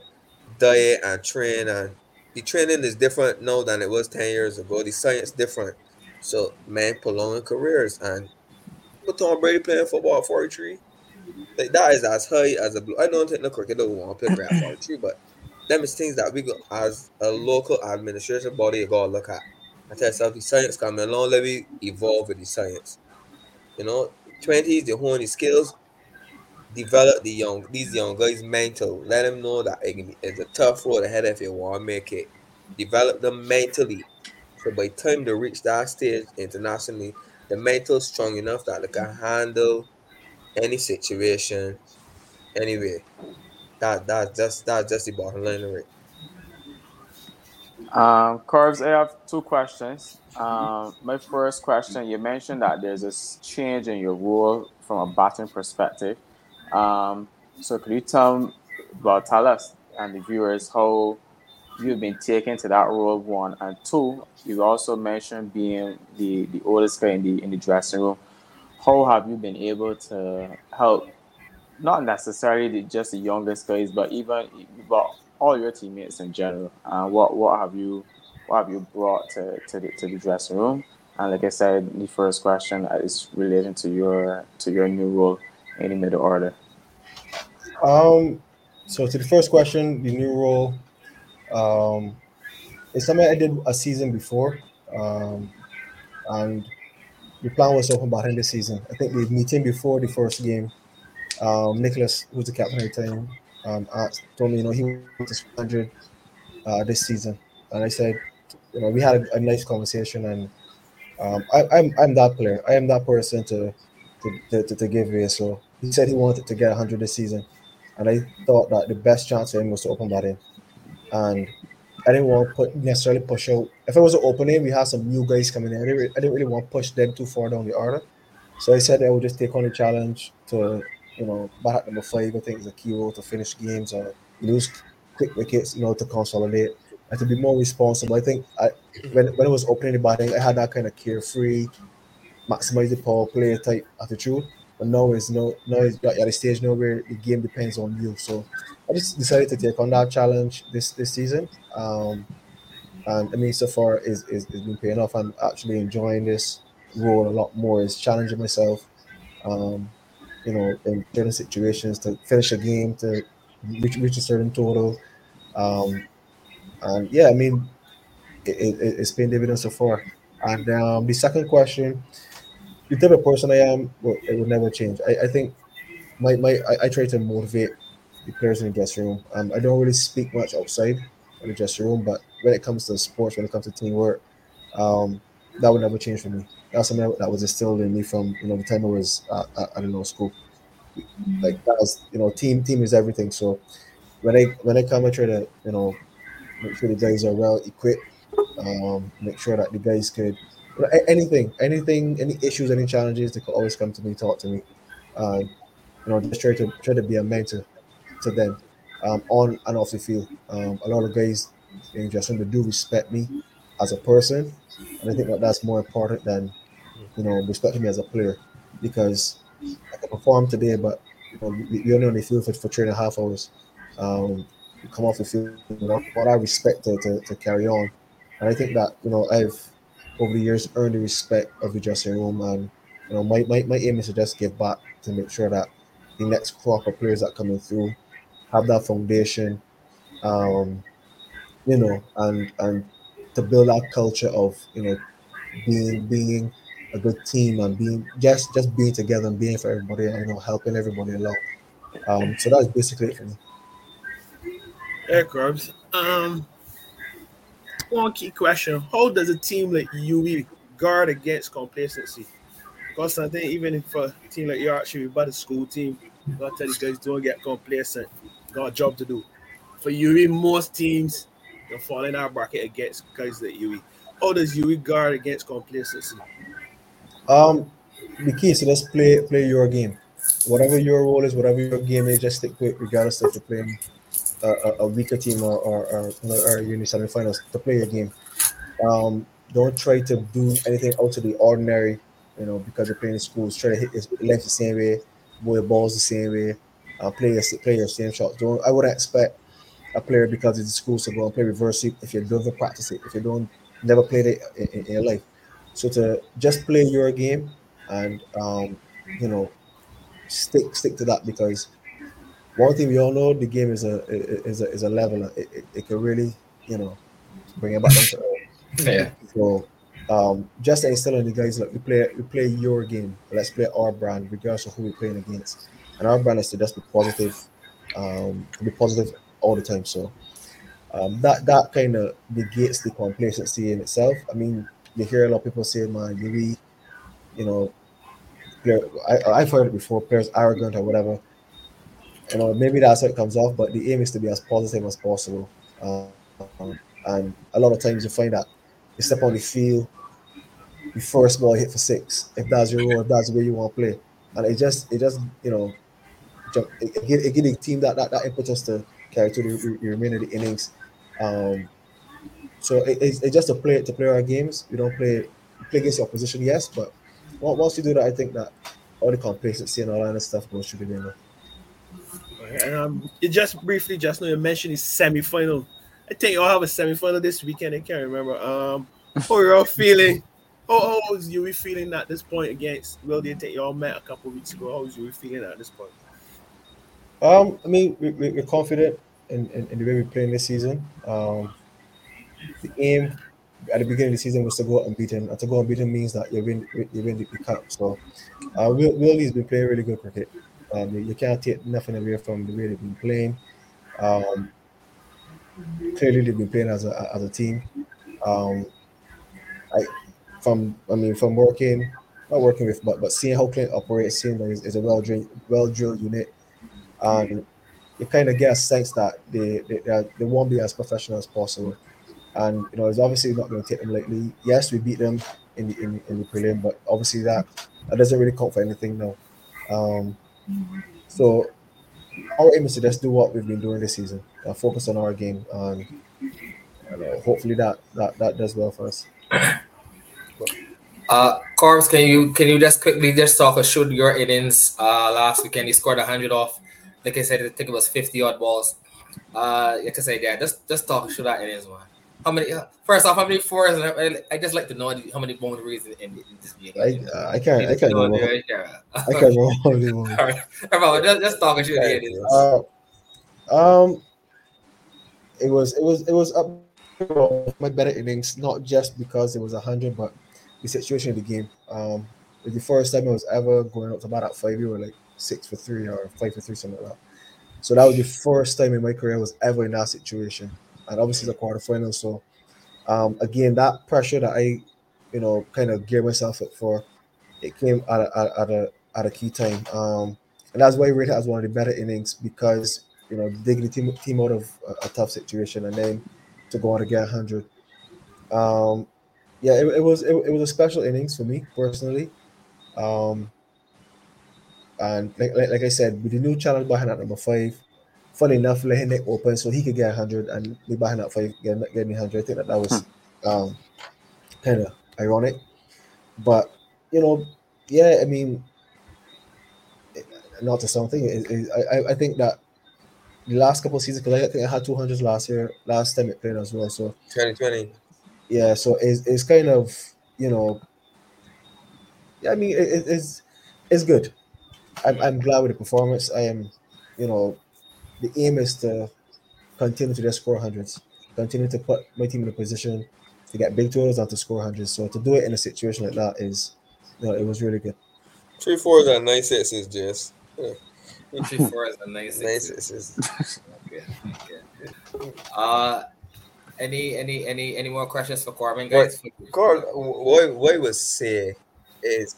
diet and train and the training is different now than it was 10 years ago the science different so man prolonging careers and put Tom Brady playing football at 43 like that is as high as a blue. I don't think the cricket don't want to play graph on tree, but them is things that we go as a local administration body gotta look at. I tell yourself the science coming along, let me evolve with the science. You know, twenties, they hone the skills, develop the young these young guys mental. Let them know that it's a tough road ahead if you want to make it. Develop them mentally. So by the time they reach that stage internationally, the mental strong enough that they can handle any situation, anyway. That that just that's just the bottom line of it. Um, Curves, I have two questions. Um, my first question, you mentioned that there's a change in your role from a batting perspective. Um, so could you tell well tell us and the viewers how you've been taken to that role one and two you also mentioned being the the oldest guy in the in the dressing room how have you been able to help not necessarily the, just the youngest guys, but even but all your teammates in general? Uh, what what have you what have you brought to, to the to the dressing room? And like I said, the first question is relating to your to your new role in the middle order. Um, so to the first question, the new role, um, it's something I did a season before, um, and the plan was to open batting this season. I think the meeting before the first game, um, Nicholas, who's the captain at the time, um, asked, told me, you know, he wants to 100 uh, this season. And I said, you know, we had a, a nice conversation, and um, I, am I'm, I'm that player. I am that person to to, to, to give away. So he said he wanted to get 100 this season, and I thought that the best chance for him was to open batting. And I didn't want to put necessarily push out. If it was an opening, we had some new guys coming in. I didn't, really, I didn't really want to push them too far down the order. So I said I would just take on the challenge to, you know, bat at number five. I think is a key role to finish games or lose quick wickets, you know, to consolidate and to be more responsible. I think I, when when I was opening the batting, I had that kind of carefree, maximize the power play type attitude. But now it's no now is at the stage now where the game depends on you. So I just decided to take on that challenge this this season. Um, and I mean, so far is is been paying off. I'm actually enjoying this role a lot more. Is challenging myself, um, you know, in certain situations to finish a game to reach, reach a certain total. Um, and yeah, I mean, it, it, it's paying dividends so far. And um, the second question, the type of person I am, well, it will never change. I, I think my, my I, I, try to motivate the players in the dressing room. Um, I don't really speak much outside of the dressing room, but when it comes to sports, when it comes to teamwork, um, that would never change for me. That's something that was instilled in me from you know the time I was at, at, I don't know school. Like that was you know team team is everything. So when I when I come, I try to you know make sure the guys are well equipped um, make sure that the guys could anything, anything, any issues, any challenges, they could always come to me, talk to me. Uh, you know, just try to try to be a mentor to them um, on and off the field. Um, a lot of guys in dressing room do respect me as a person, and I think that that's more important than you know respecting me as a player because I can perform today, but you know, we, only on the field for, for three and a half hours. Um, come off the field, you know, what I respect to, to, to carry on and I think that, you know, I've over the years earned the respect of the dressing room. And, you know, my, my, my aim is to just give back to make sure that the next crop of players that coming through have that foundation, um, you know, and and to build that culture of, you know, being being a good team and being just just being together and being for everybody and you know helping everybody along. Um, so that's basically it for me. Yeah, Grubs. Um, one key question: How does a team like UE guard against complacency? Because I think even for a team like you actually but a school team, you gotta tell these guys don't get complacent. Got a job to do. For UE, most teams they fall in our bracket against guys like UE. How does UE guard against complacency? Um, the key is to just play play your game. Whatever your role is, whatever your game is, just stick to it regardless of the playing a, a weaker team or or, or, or uni semifinals to play a game. Um, don't try to do anything out of the ordinary, you know, because you're playing in schools. Try to hit his length the same way, boy balls the same way, uh, play your play your same shots. Don't I wouldn't expect a player because it's school to go and play reverse sweep if you don't practice it, if you don't never played it in, in, in your life. So to just play your game and um, you know stick stick to that because one thing we all know the game is a is a is a leveler. It, it, it can really you know bring it back down to earth. Yeah. So um, just instilling the guys like we play we play your game. Let's play our brand regardless of who we're playing against. And our brand is to just be positive, um, be positive all the time. So um, that that kind of negates the complacency in itself. I mean, you hear a lot of people say, "Man, you you know, I, I've heard it before. Players arrogant or whatever." You know, maybe that's how it comes off, but the aim is to be as positive as possible. Um, and a lot of times you find that you step on the field, the first ball hit for six. If that's your role, if that's the way you want to play, and it just, it just, you know, it, it, it the team that, that that impetus to carry to the, the remainder of the innings. Um, so it, it's, it's just to play to play our games. We don't play play against the opposition, yes, but once you do that, I think that all the complacency and all that stuff goes through the window. Um, you just briefly just now you mentioned the semi-final. I think y'all have a semi-final this weekend. I can't remember. Um, how you all feeling? How, how was you feeling at this point against? Well, they think y'all met a couple weeks ago. How was you feeling at this point? Um, I mean, we, we, are confident in, in, in, the way we're playing this season. Um, the aim at the beginning of the season was to go unbeaten, and to go unbeaten means that you win you the cup. So, uh, Will Willie's been playing really good cricket. Um, you can't take nothing away from the way they've been playing. Um, clearly, they've been playing as a as a team. Um, I from I mean from working, not working with, but but seeing how Clint operates, seeing that is a well drilled well drilled unit, and you kind of get a sense that they they, they won't be as professional as possible. And you know, it's obviously not going to take them lightly. Yes, we beat them in the in, in the prelim, but obviously that that doesn't really count for anything now. Um, so our aim is to just do what we've been doing this season, uh, focus on our game, and hopefully that, that that does well for us. Uh, Corbs, can you can you just quickly just talk us through your innings? Uh, last weekend he scored hundred off. Like I said, I think it was fifty odd balls. Uh, like I said, yeah, just just talk through that innings, man. How many? Uh, first off, how many fours? I, I just like to know how many boundaries in, in this game. I, uh, I can't. I can't remember. Yeah. I can't remember how many. All right, just, just talking through the innings. Uh, um, it was it was it was up my better innings, not just because it was hundred, but the situation of the game. Um, the first time I was ever going up to about at five. We were like six for three or five for three, something like that. So that was the first time in my career I was ever in that situation, and obviously the quarterfinal. So um, again, that pressure that I, you know, kind of geared myself up for, it came at a, at a at a key time, um, and that's why I rate it as one of the better innings because you know digging the team, team out of a, a tough situation and then to go on to get 100. Um, yeah, it, it was it, it, was a special innings for me personally. Um, and like, like, like I said, with the new challenge behind at number five, funny enough, letting it open so he could get 100 and me behind at five getting, getting 100. I think that that was hmm. um, kind of ironic. But, you know, yeah, I mean, not to something, it, it, I, I think that the last couple of seasons, because I think I had 200s last year, last time it played as well. So 2020. Yeah, so it's, it's kind of, you know, I mean, it, it's it's good. I'm, I'm glad with the performance. I am, you know, the aim is to continue to just score hundreds, continue to put my team in a position to get big totals and to score hundreds. So to do it in a situation like that is, you know, it was really good. Three fours are nice hits, Jess. Yeah. Three fours are nice hits. Nice okay. okay. Uh, any any any any more questions for Corbin, guys? Corbin, what what would say is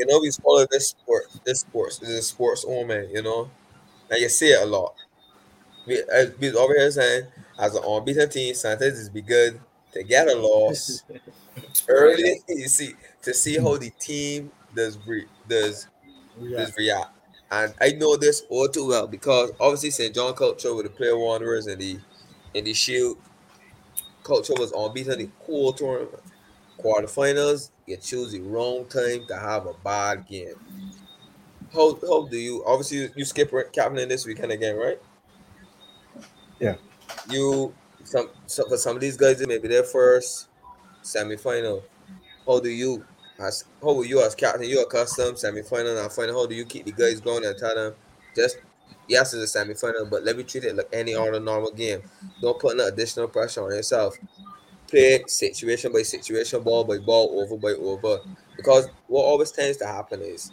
you know, we follow this sport, this sports, this is sports woman, you know, and you see it a lot. We, as we over here saying, as an unbeaten team, it's be good to get a loss early. You see, to see how the team does re, does yeah. does react, and I know this all too well because obviously St. John culture with the player wanderers and the in the shield culture was unbeaten in the cool tournament quarterfinals, you choose the wrong time to have a bad game. How how do you obviously you skip captain this weekend again, right? Yeah. You some, some for some of these guys it may be their first semi-final. How do you as how will you as captain you accustomed semi-final and final? How do you keep the guys going and tell them just yes it's a semi-final, but let me treat it like any other normal game. Don't put no additional pressure on yourself play situation by situation, ball by ball, over by over. Because what always tends to happen is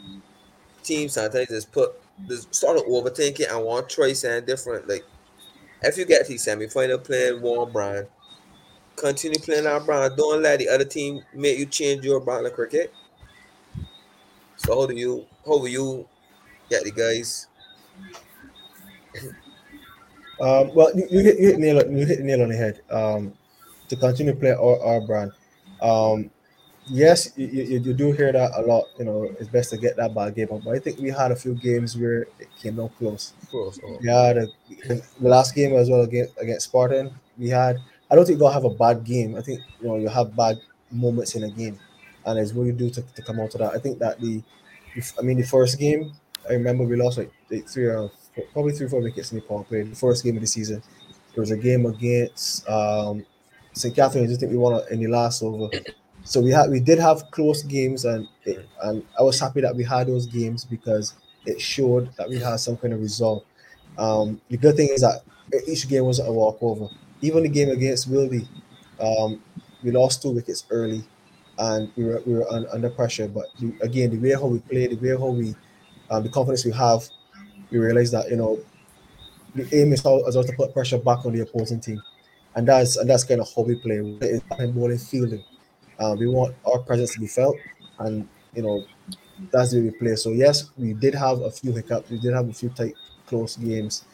teams sometimes just put just start overthinking and want to try something different. Like if you get to the semi-final playing one brand, continue playing that brand. Don't let the other team make you change your brand of cricket. So how do you how will you get the guys? Um, well, you, you, hit, you hit nail you hit nail on the head. Um, to continue to play our, our brand. Um, yes, you, you, you, do hear that a lot. You know, it's best to get that bad game up. But I think we had a few games where it came down close. Oh. We had the last game as well against, against Spartan. We had. I don't think you'll have a bad game. I think you know you have bad moments in a game, and it's what you do to, to come out of that. I think that the, I mean, the first game I remember we lost like, three or probably three four wickets in the power play. The first game of the season. It was a game against um, St. Catherine. I think we won in the last over. So we had we did have close games, and and I was happy that we had those games because it showed that we had some kind of result. Um, the good thing is that each game was a walkover. Even the game against Wildy, um, we lost two wickets early, and we were we were un, under pressure. But again, the way how we play, the way how we, um, the confidence we have, we realize that you know, the aim is also to put pressure back on the opposing team and that's and that's kind of how we play. It's bowling fielding. Uh, we want our presence to be felt, and you know that's the way we play. So yes, we did have a few hiccups. We did have a few tight, close games,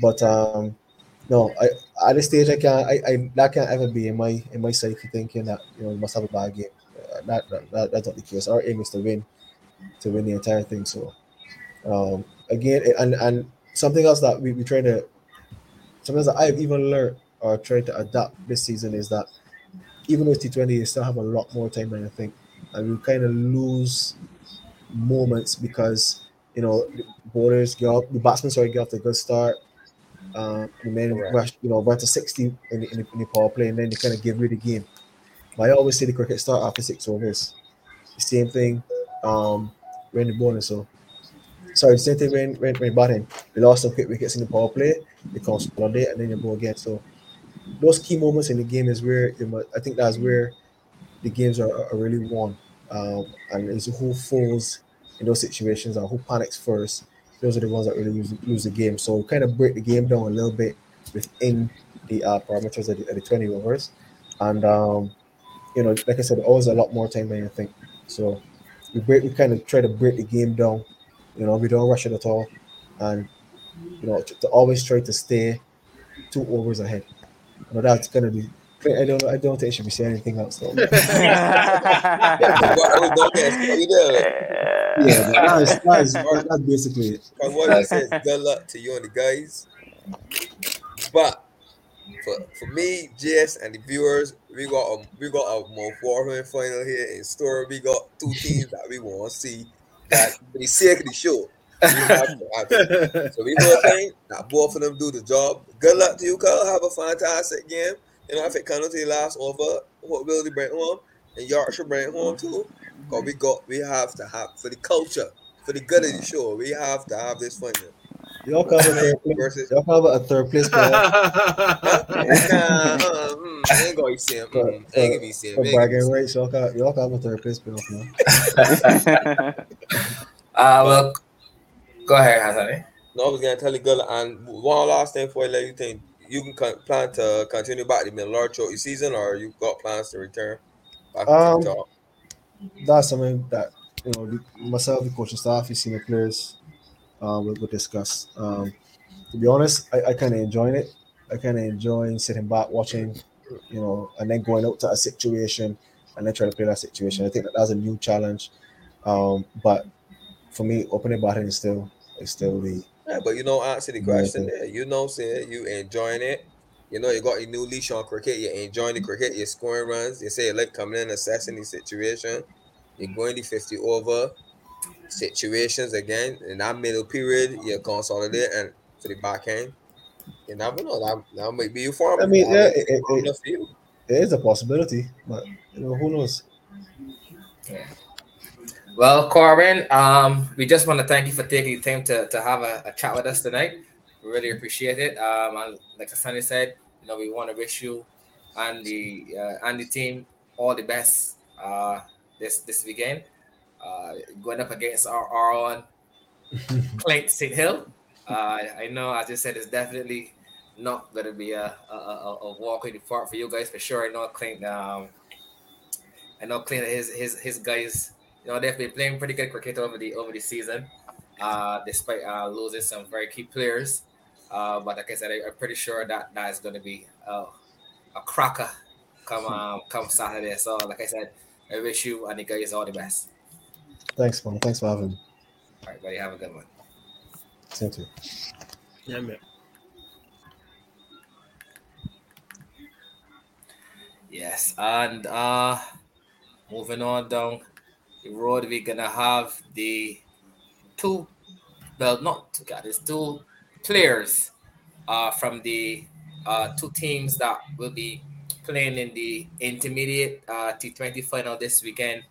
but um, no, I, at this stage I can't. I, I that can't ever be in my in my psyche thinking that you know we must have a bad game. Uh, that, that, that, that's not the case. Our aim is to win, to win the entire thing. So um, again, and and something else that we we try to something that I've even learned or try to adapt this season is that even with T20, you still have a lot more time than I think. and we kind of lose moments because you know borders bowlers get off, the batsmen sorry get off to a good start. Uh, and then rush, you know, run to 60 in the, in, the, in the power play, and then they kind of give away the game. But I always say the cricket start after six overs. The same thing um, when the bowling. So, sorry, the same thing when, when, when batting. They lost some quick wickets in the power play, they consolidate, and then you go again. So, those key moments in the game is where I think that's where the games are, are really won. Um, and it's who falls in those situations and who panics first. Those are the ones that really lose, lose the game. So kind of break the game down a little bit within the uh, parameters of the, of the 20 overs. And, um, you know, like I said, always a lot more time than you think. So we break, we kind of try to break the game down. You know, we don't rush it at all. And, you know, to, to always try to stay two overs ahead. You know, that's going to be I don't. I don't think I should be saying anything else. Though. yeah, that's, that's, that's basically it. What I says, good luck to you and the guys. But for, for me, Jess, and the viewers, we got a we got a more forward final here in store. We got two teams that we want to see that for the sake of the show. so we will think that both of them do the job. Good luck to you, Carl. Have a fantastic game. You know, if it comes to the last over, what will they bring home? And Yorkshire bring home too. Because we got we have to have for the culture, for the good of the show, we have to have this fun. Y'all cover third place. Y'all cover a third place. I ain't gonna see him. Mm, ain't gonna be seeing him. Bragging rights. Y'all cover, y'all cover third place playoff now. uh, well, go ahead, Hassan. No, I was gonna tell you, girl, and one last thing before I let you think you can con- plan to continue back the middle your season, or you got plans to return back um, to? That's something that you know the, myself, the coaching staff, the senior players, uh, will, will discuss. Um, to be honest, I, I kind of enjoying it. I kind of enjoying sitting back, watching, you know, and then going out to a situation and then trying to play that situation. I think that that's a new challenge. Um, but for me, opening batting is still is still the yeah, but you know, answer the question there. You know, say you enjoying it. You know, you got a new leash on cricket. You're enjoying the cricket. You're scoring runs. You say you like coming in, assessing the situation. You're going to 50 over situations again. In that middle period, you consolidate and for the back end. You never know. That, that might be your form. I mean, yeah, it, it, it, it is a possibility, but you know, who knows? Yeah. Well, Corbin, um, we just want to thank you for taking the time to, to have a, a chat with us tonight. We really appreciate it. Um, and like Sunny said, you know, we want to wish you and the uh, and the team all the best uh, this this weekend. Uh, going up against our, our own Clint St. Hill. Uh, I know, as I said, it's definitely not going to be a, a, a, a walk in the park for you guys for sure. I know Clint. Um, I know Clint. His his his guys you know they've been playing pretty good cricket over the over the season, uh, despite uh, losing some very key players. Uh, but like I said, I, am pretty sure that that is going to be uh, a cracker come um, come Saturday. So like I said, I wish you and the guys all the best. Thanks, man. Thanks for having me. All right, buddy. Have a good one. Same to you. Yeah, man. Yes, and uh moving on down road we're gonna have the two well not two guys two players uh from the uh two teams that will be playing in the intermediate uh T20 final this weekend.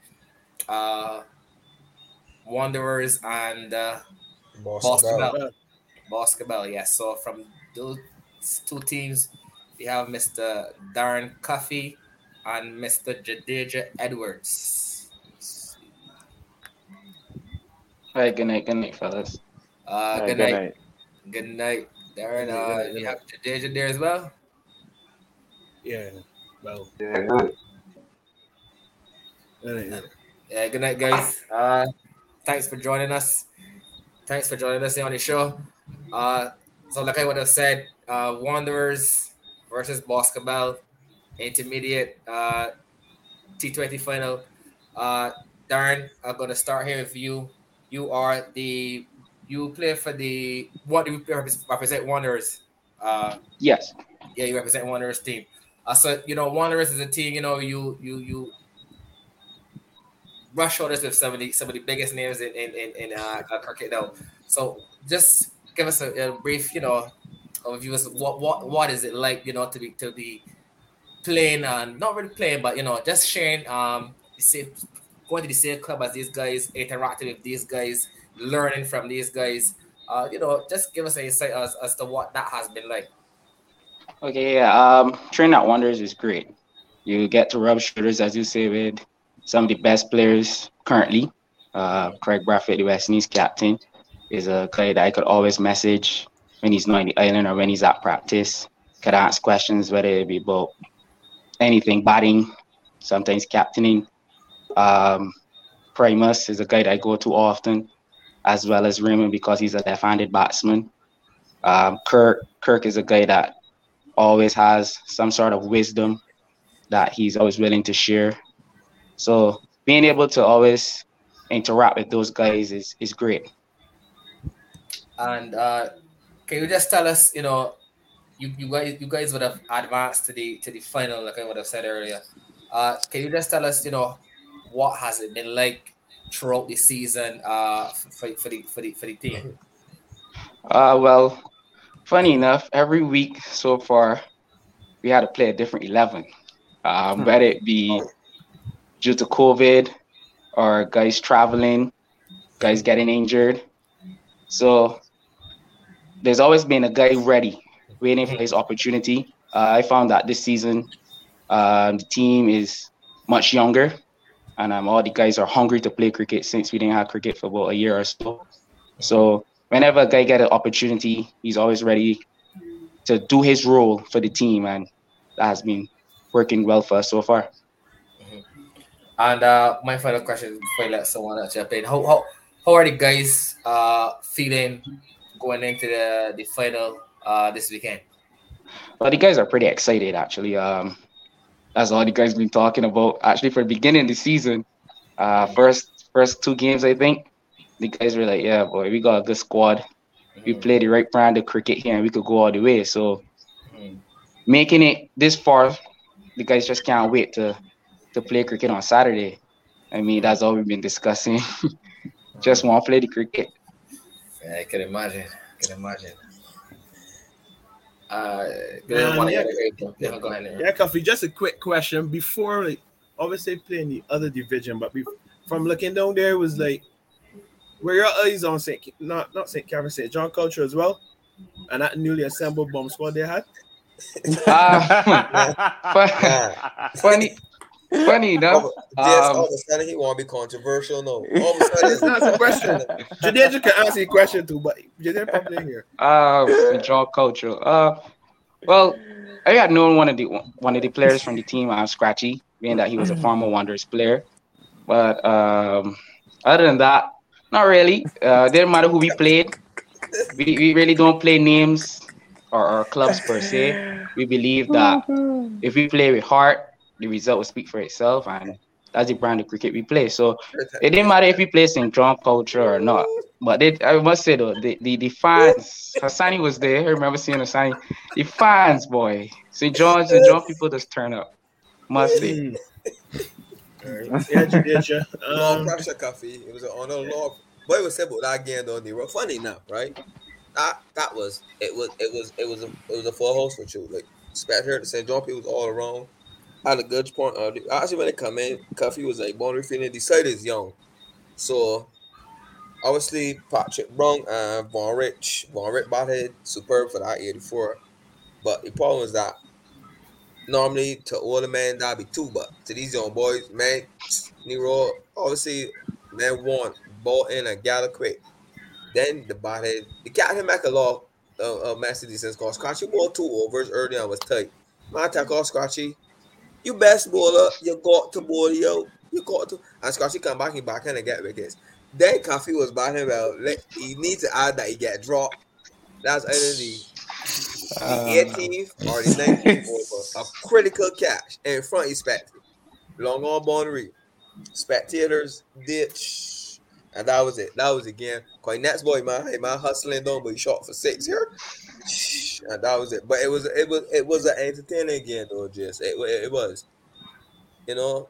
Uh Wanderers and uh Boscobel. Boscobel, yes. So from those two teams we have Mr. Darren Cuffy and Mr. Jadeja Edwards. Hi, good night, good night, fellas. Uh, good, night. good night. Good night, Darren. Uh, you have Jadeja there as well. Yeah. Well. Yeah. Good Yeah. Good night, guys. Uh, thanks for joining us. Thanks for joining us here on the show. Uh, so like I would have said, uh, Wanderers versus Boscobel, intermediate uh, T20 final. Uh, Darren, I'm gonna start here with you you are the you play for the what do you represent Wanderers? Uh, yes. Yeah, you represent Wanderers team. Uh, so you know Wanderers is a team. You know you you you brush shoulders with some of the some of the biggest names in in in, in uh, cricket now. So just give us a, a brief, you know, overview of what what what is it like, you know, to be to be playing and not really playing, but you know, just sharing um going to the same club as these guys, interacting with these guys, learning from these guys. Uh, you know, just give us an insight as, as to what that has been like. Okay, yeah. Um, training at Wanderers is great. You get to rub shoulders, as you say, with some of the best players currently. Uh, Kraigg Brathwaite, the West Indies captain, is a guy that I could always message when he's not in the island or when he's at practice. Could ask questions, whether it be about anything, batting, sometimes captaining. Um, Primus is a guy that I go to often, as well as Raymond because he's a left-handed batsman. Um, Kirk Kirk is a guy that always has some sort of wisdom that he's always willing to share. So being able to always interact with those guys is is great. And uh, can you just tell us, you know, you, you guys you guys would have advanced to the to the final, like I would have said earlier. Uh, can you just tell us, you know, what has it been like throughout the season uh, for, for the for the for the team? Uh, well, funny enough, every week so far, we had to play a different eleven. Um, hmm. whether it be due to COVID or guys traveling, guys getting injured. So there's always been a guy ready, waiting for his opportunity. Uh, I found that this season, uh, the team is much younger and um, all the guys are hungry to play cricket since we didn't have cricket for about a year or so. So whenever a guy get an opportunity, he's always ready to do his role for the team, and that has been working well for us so far. Mm-hmm. And uh, my final question before I let someone else jump in: How how, how are the guys uh, feeling going into the the final uh, this weekend? Well, the guys are pretty excited actually. Um, that's all the guys been talking about. Actually, for the beginning of the season, uh, first first two games, I think the guys were like, "Yeah, boy, we got a good squad. We play the right brand of cricket here, and we could go all the way." So, making it this far, the guys just can't wait to to play cricket on Saturday. I mean, that's all we've been discussing. just want to play the cricket. Yeah, I can imagine. I can imagine. Uh, um, yeah, yeah, go ahead. Yeah, Cuffy. Just a quick question before, like, obviously playing the other division, but before, from looking down there was like, where your eyes on Saint, not not Saint Catherine, Saint John Culture as well, and that newly assembled bomb squad they had. Uh, funny, Funny enough, yes, um, all of a sudden he want to be controversial. No, all of a sudden it's not a question. Jadej can answer your question too, but Jadej probably in here. Uh, draw culture. Uh, well, I had known one of the one of the players from the team, uh, Scratchy, being that he was a former Wanderers player. But um, other than that, not really. Uh, didn't matter who we played. We, we really don't play names or, or clubs per se. We believe that if we play with heart the result will speak for itself, and that's the brand of cricket we play. So it didn't matter if we play St. John culture or not. But they, I must say though, the, the, the fans, Hassani was there. I remember seeing Hassani. The fans, boy, St. John, St. John people just turn up. Must say. Yeah, you Um, pressure Cuffy. It was an honor, Lord. But it was simple. That game on the road. Funny enough, right? That that was it was it was it was a it was a full host for you. Like spat here at the St. John people was all around had a good point. Uh, actually, when they come in, Cuffy was like born feeling the side is young. So obviously Patrick Brown and Von Rich, Von Rich batted superb for that 84. But the problem is that normally to older men that'd be two, but to these young boys, man, Nero obviously man want ball in and gather quick. Then the batted, the him back a lot of uh, uh, master defense called Scratchy ball two overs early on was tight. My attack off Scratchy you best bowler, you got to bowl yo. You got to. And Scotty come back in back and get wickets. Then Cuffy was batting well. He needs to add that he get dropped. That's either the, uh, the 18th or the 19th over. A critical catch in front of spectator. Long on boundary. Spectators ditch. And that was it. That was again. Quite next boy, man. Hey, man, hustling down, but he shot for six here Uh, that was it. But it was it was it was an entertaining game though. Just it, it, it was, you know.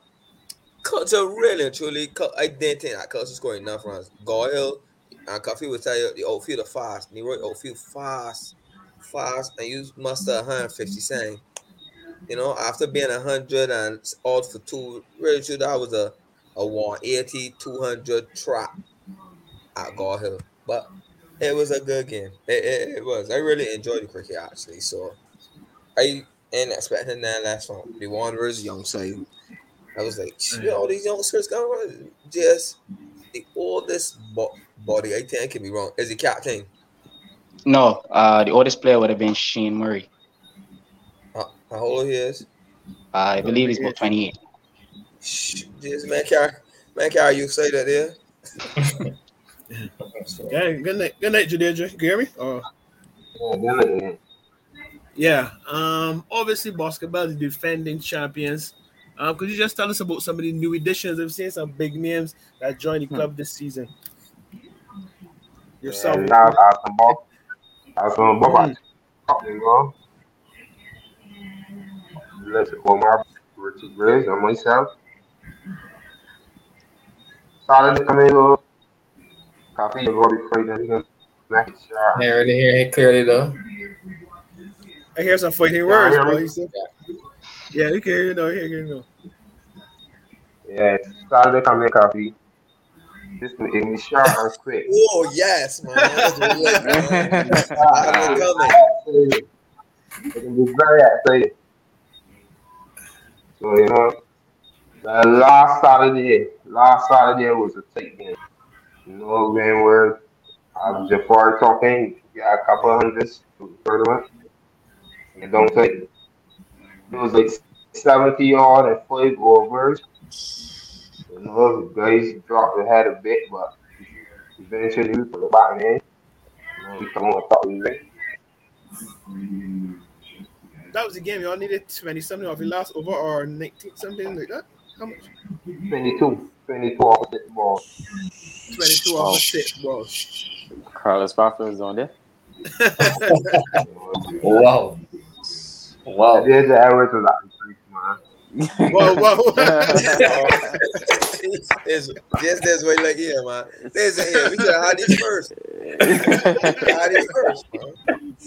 Culture really truly, I didn't think that Culture scored enough runs. Hill and Cuffy would tell you the outfield are fast. Leroy outfield fast, fast, and you muster 150 saying, you know, after being 100 and odd for two, really true, that was a, a 180, 200 trap at Hill. But it was a good game. It, it, it, was. I really enjoyed the cricket actually. So I ain't expecting that last one. The Wanderers young side. I was like, you know, all these youngsters going just the oldest bo- body. I think I can be wrong. Is he captain? No, uh, the oldest player would have been Shane Murray. Uh, how old he is? Uh, I believe he's about 28. Shh, Just man, can man, can you say that there? yeah, good night, good night, Jadidra. You hear me? Yeah. Um. Obviously, Boscobel is defending champions. Um. Could you just tell us about some of the new additions? I've seen some big names that joined the club hmm. this season. Yourself. Yeah, I, I, some ball. I was on ball. You know. Let's Omar Richard and myself. Started coming over Copy of Robbie Clayton. I already hear it clearly though. I hear some fighting words, bro. He said, yeah, you can hear you know, you hear you know. Yeah, Saturday coming copy. This is English sharp and quick. Oh yes, man. That's It can be very exciting. So you know, the last Saturday, last Saturday was a tight game. You know, man, where I'm Jafar talking, got a couple hundreds the tournament. And don't take it was like 70 yard and five overs. You know, the guys dropped the head a bit, but eventually we put the bottom in. You know, we come on top of it. That was the game. Y'all needed 20 something of the last over or 19 something like that. How much? 22. 22 off the ball. 22 off the ball. Carlos Baffa is on there. wow. Wow. There's the average of that. whoa, whoa. it's, just this way, like, yeah, man. There's a, yeah, we gotta hide this first. hide this first, man.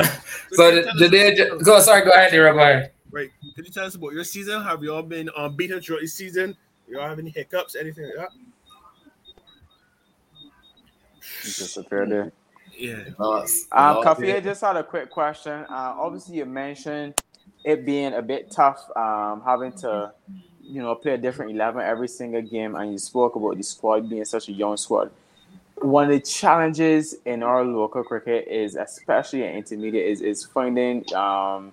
So, the, the, go, sorry, go ahead, Rabbi. Right. Could you tell us about your season? Have you all been unbeaten um, throughout the season? You all have any hiccups, anything like that? Disappeared there. Yeah. Nice. Um, Cuffy, I just had a quick question. Uh, obviously, you mentioned it being a bit tough, um, having to, you know, play a different eleven every single game, and you spoke about the squad being such a young squad. One of the challenges in our local cricket is, especially in intermediate, is is finding um,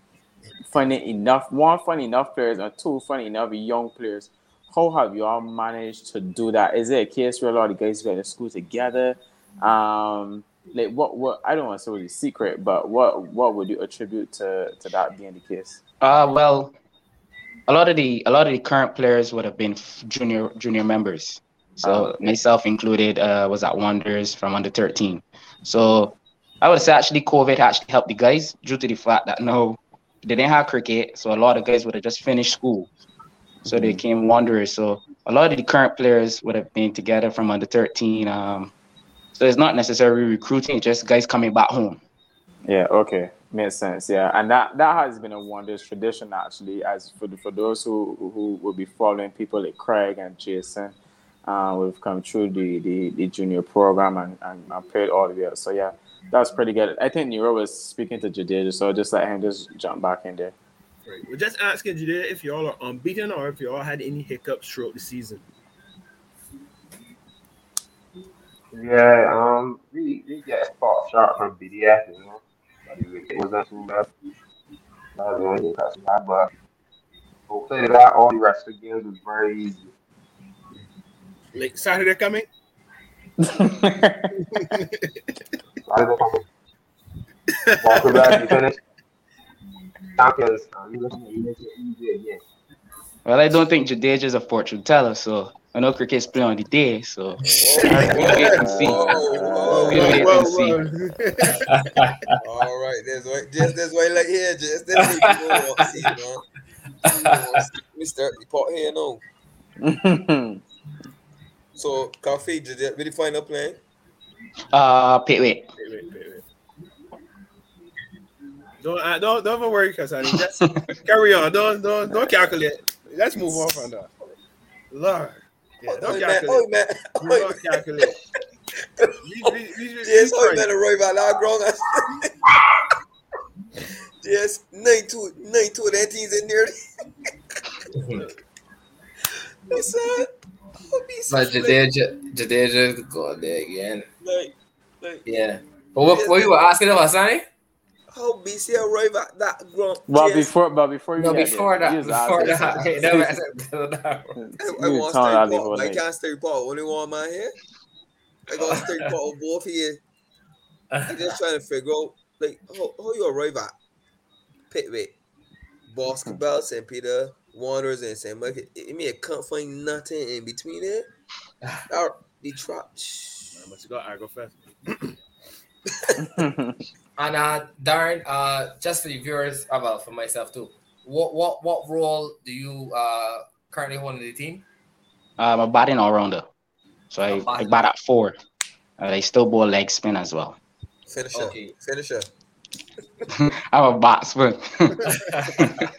finding enough one finding enough players and two finding enough young players. How have you all managed to do that? Is it a case where a lot of the guys go to school together? Um, like what what I don't want to say it's secret, but what what would you attribute to to that being the case? Uh well, a lot of the a lot of the current players would have been junior junior members. So oh, myself included uh, was at Wanderers from under 13. So I would say actually COVID actually helped the guys due to the fact that no they didn't have cricket, so a lot of guys would have just finished school. So mm-hmm. they came Wanderers. So a lot of the current players would have been together from under 13. Um, so it's not necessarily recruiting, just guys coming back home. Yeah, okay. Makes sense. Yeah. And that that has been a Wanderers tradition actually, as for the, for those who who will be following people like Kraigg and Jason. Uh, we've come through the, the, the junior program and, and, and played all the way. So yeah, that's pretty good. I think Nero was speaking to Jadid, so just let him just jump back in there. Right. We're just asking Jadid if y'all are unbeaten or if y'all had any hiccups throughout the season. Yeah, um, we, we get a spot shot from BDF, you know. It wasn't too bad. That was only that's bad, but we'll play that. All the rest of the games was very easy. Like Saturday coming? Saturday coming. Walker back, you finished. Champions, um, you make it again. Well, I don't think Jadeja is a fortune teller, so I know cricket's play on the day, so we'll wait and see. We'll wait and see. All right, there's way, just this way, like here, just this way. You want to see, man. We start the pot here, no. so, Cuffy, did you really find a plan? Uh, pit wait. Wait, wait, wait, wait. Don't, uh, don't, don't even worry, cause I just carry on. Don't, don't, don't calculate. Let's move on from that. Lord, yeah, Oh, don't man, calculate. oh, man. Oh, not calculate. Leave- leave- leave- leave Yes, oh, Christ. man, right by that ground. Yes, 92, 92 of that team's in there. What's that? Oh, be so But slick. Jadeja, Jadeja going there again. Like, like, Yeah. But what, what you were asking about, Sonny? How BC arrive at that ground? But Yes. before, but before you No, before there, that. Before ask that. Hey, something. never answered. I, I want to stay before Paul. I can't stay Paul. Only one man here. I got to stay Paul both here. I'm just trying to figure out like how, how you arrive at Pitway, basketball, St. Peter, Wanderers, and St. Michael. I mean, I can't find nothing in between it. Or the trap. I must go Argo first. And uh, Darren, uh, just for the viewers, uh, well, for myself too. What what what role do you uh currently hold in the team? I'm a batting all rounder. So I, batting. bat at four. Uh, I still bowl leg spin as well. Finisher. Okay. Finisher. I'm a batsman.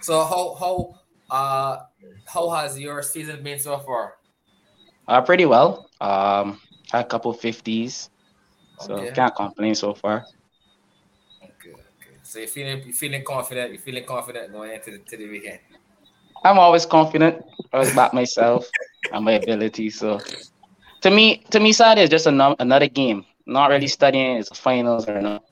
So how how uh how has your season been so far? uh, pretty well. Um, had a couple fifties, so Okay. can't complain so far. Okay, okay. So you're feeling you feeling confident. You're feeling confident going into the, to the weekend. I'm always confident about myself and my ability. So to me, to me, Saturday is just ano- another game. Not really studying. It's finals or not.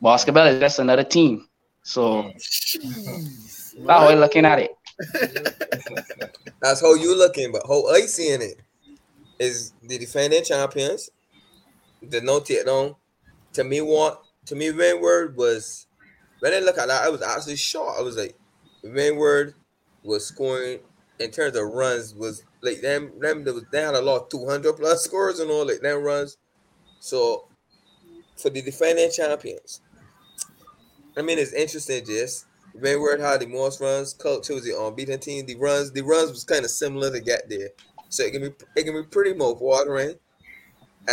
Basketball is just another team. So hmm. that's how we're looking at it. That's how you looking, but how I seeing it is the defending champions. The no take down. To me, what to me, Rainward was when I look at that, I was actually shocked. I was like, Rainward was scoring in terms of runs was like them them there was they had a lot of 200 plus scores and all like them runs. So for the defending champions, I mean it's interesting just Rainward had the most runs. Culture was the unbeaten team. The runs, the runs was kind of similar to get there. So it can be it can be pretty mouth watering,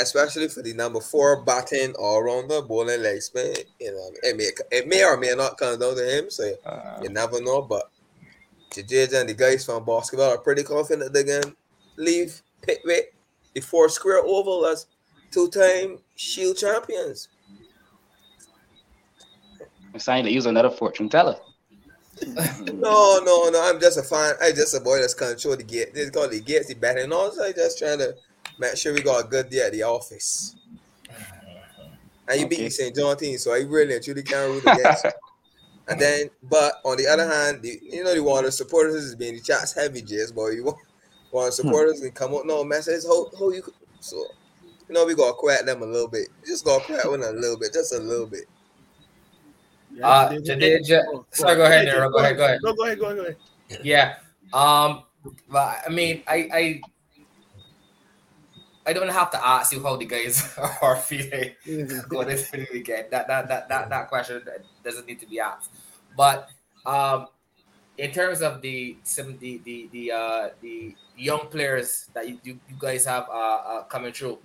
especially for the number four batting all rounder bowling leg spin. You know, it may it may or may not come down to him. So Uh, you never know. But Jadeja and the guys from basketball are pretty confident they can leave Pittway the four square oval as two time Shield champions. I'm saying to use another fortune teller. No, no, no. I'm just a fan. I just a boy that's control the gate. They call the gates the batting. No, so I just trying to make sure we got a good day at the office. And you beat Okay. the St. John team, so I really and truly can't root against. you. and then, but on the other hand, the, you know you want the water supporters is being the chats heavy, Jess, boy. You want, want supporters can come up no message. How how you so you know we gotta quiet them a little bit. Just gotta quiet them a little bit, just a little bit. Uh, Jadeja- sorry, go ahead, Nero. Go ahead, go ahead. No, go ahead, go ahead, go ahead. Yeah. Um. But I mean, I I I don't have to ask you how the guys are feeling going into the weekend. That that that that that question doesn't need to be asked. But um, in terms of the some the the the uh the young players that you, you, you guys have uh, uh coming through,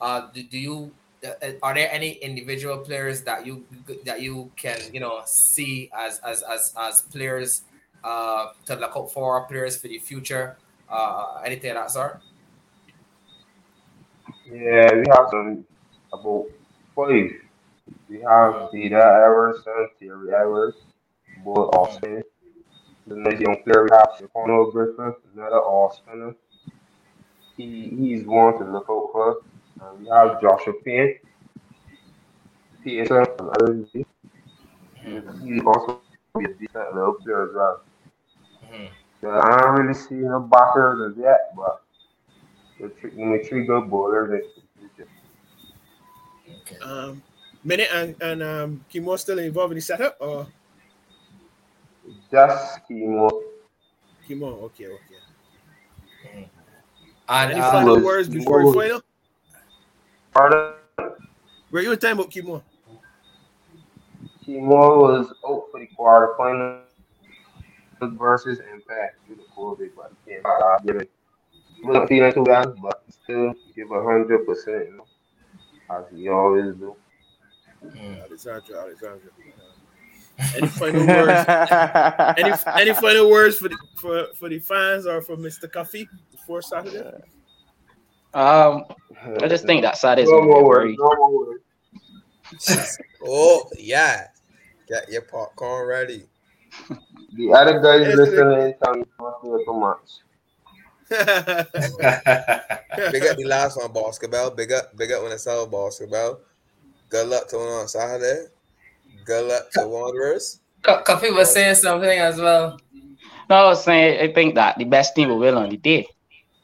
uh, do, do you uh, are there any individual players that you that you can you know see as as as as players uh to look out for players for the future uh anything of that sort Yeah, we have some about five. We have Peter Everson, Terry Evers, both spinner. The next young player we have Shaquano Griffin, another spinner. He he's one to look out for. And we have Joshua Payne, Peterson from LSD. He's also be a decent little player as well. Mhm. So I don't really see no backers as yet, but Mitrigo Bowler Okay. Um, Minute and, and um, Kimo still involved in the setup or? Just Kimo. Kimo, okay, okay. Mm-hmm. And, Any um, final words before we final? Pardon? Were you in time with Kimo? Kimo was out for the quarterfinals versus Impact due to COVID, but he came giving. Wasn't feeling too bad, but still give a hundred percent, you know, as he always do. Mm. Alexandra, Alexandra. Any final words? any any final words for the for, for the fans or for Mr. Cuffy before Saturday? Um, I just think that Saturday's no more very- words, no more words. Oh yeah, get your popcorn ready. The other guys listening, tell me not too much. Big up the last one, basketball. Big up, big up when it's all basketball. Good luck to one on Saturday. Good luck to Wanderers. Co- Cuffy was saying something as well. No, I was saying I think that the best team will win on the day.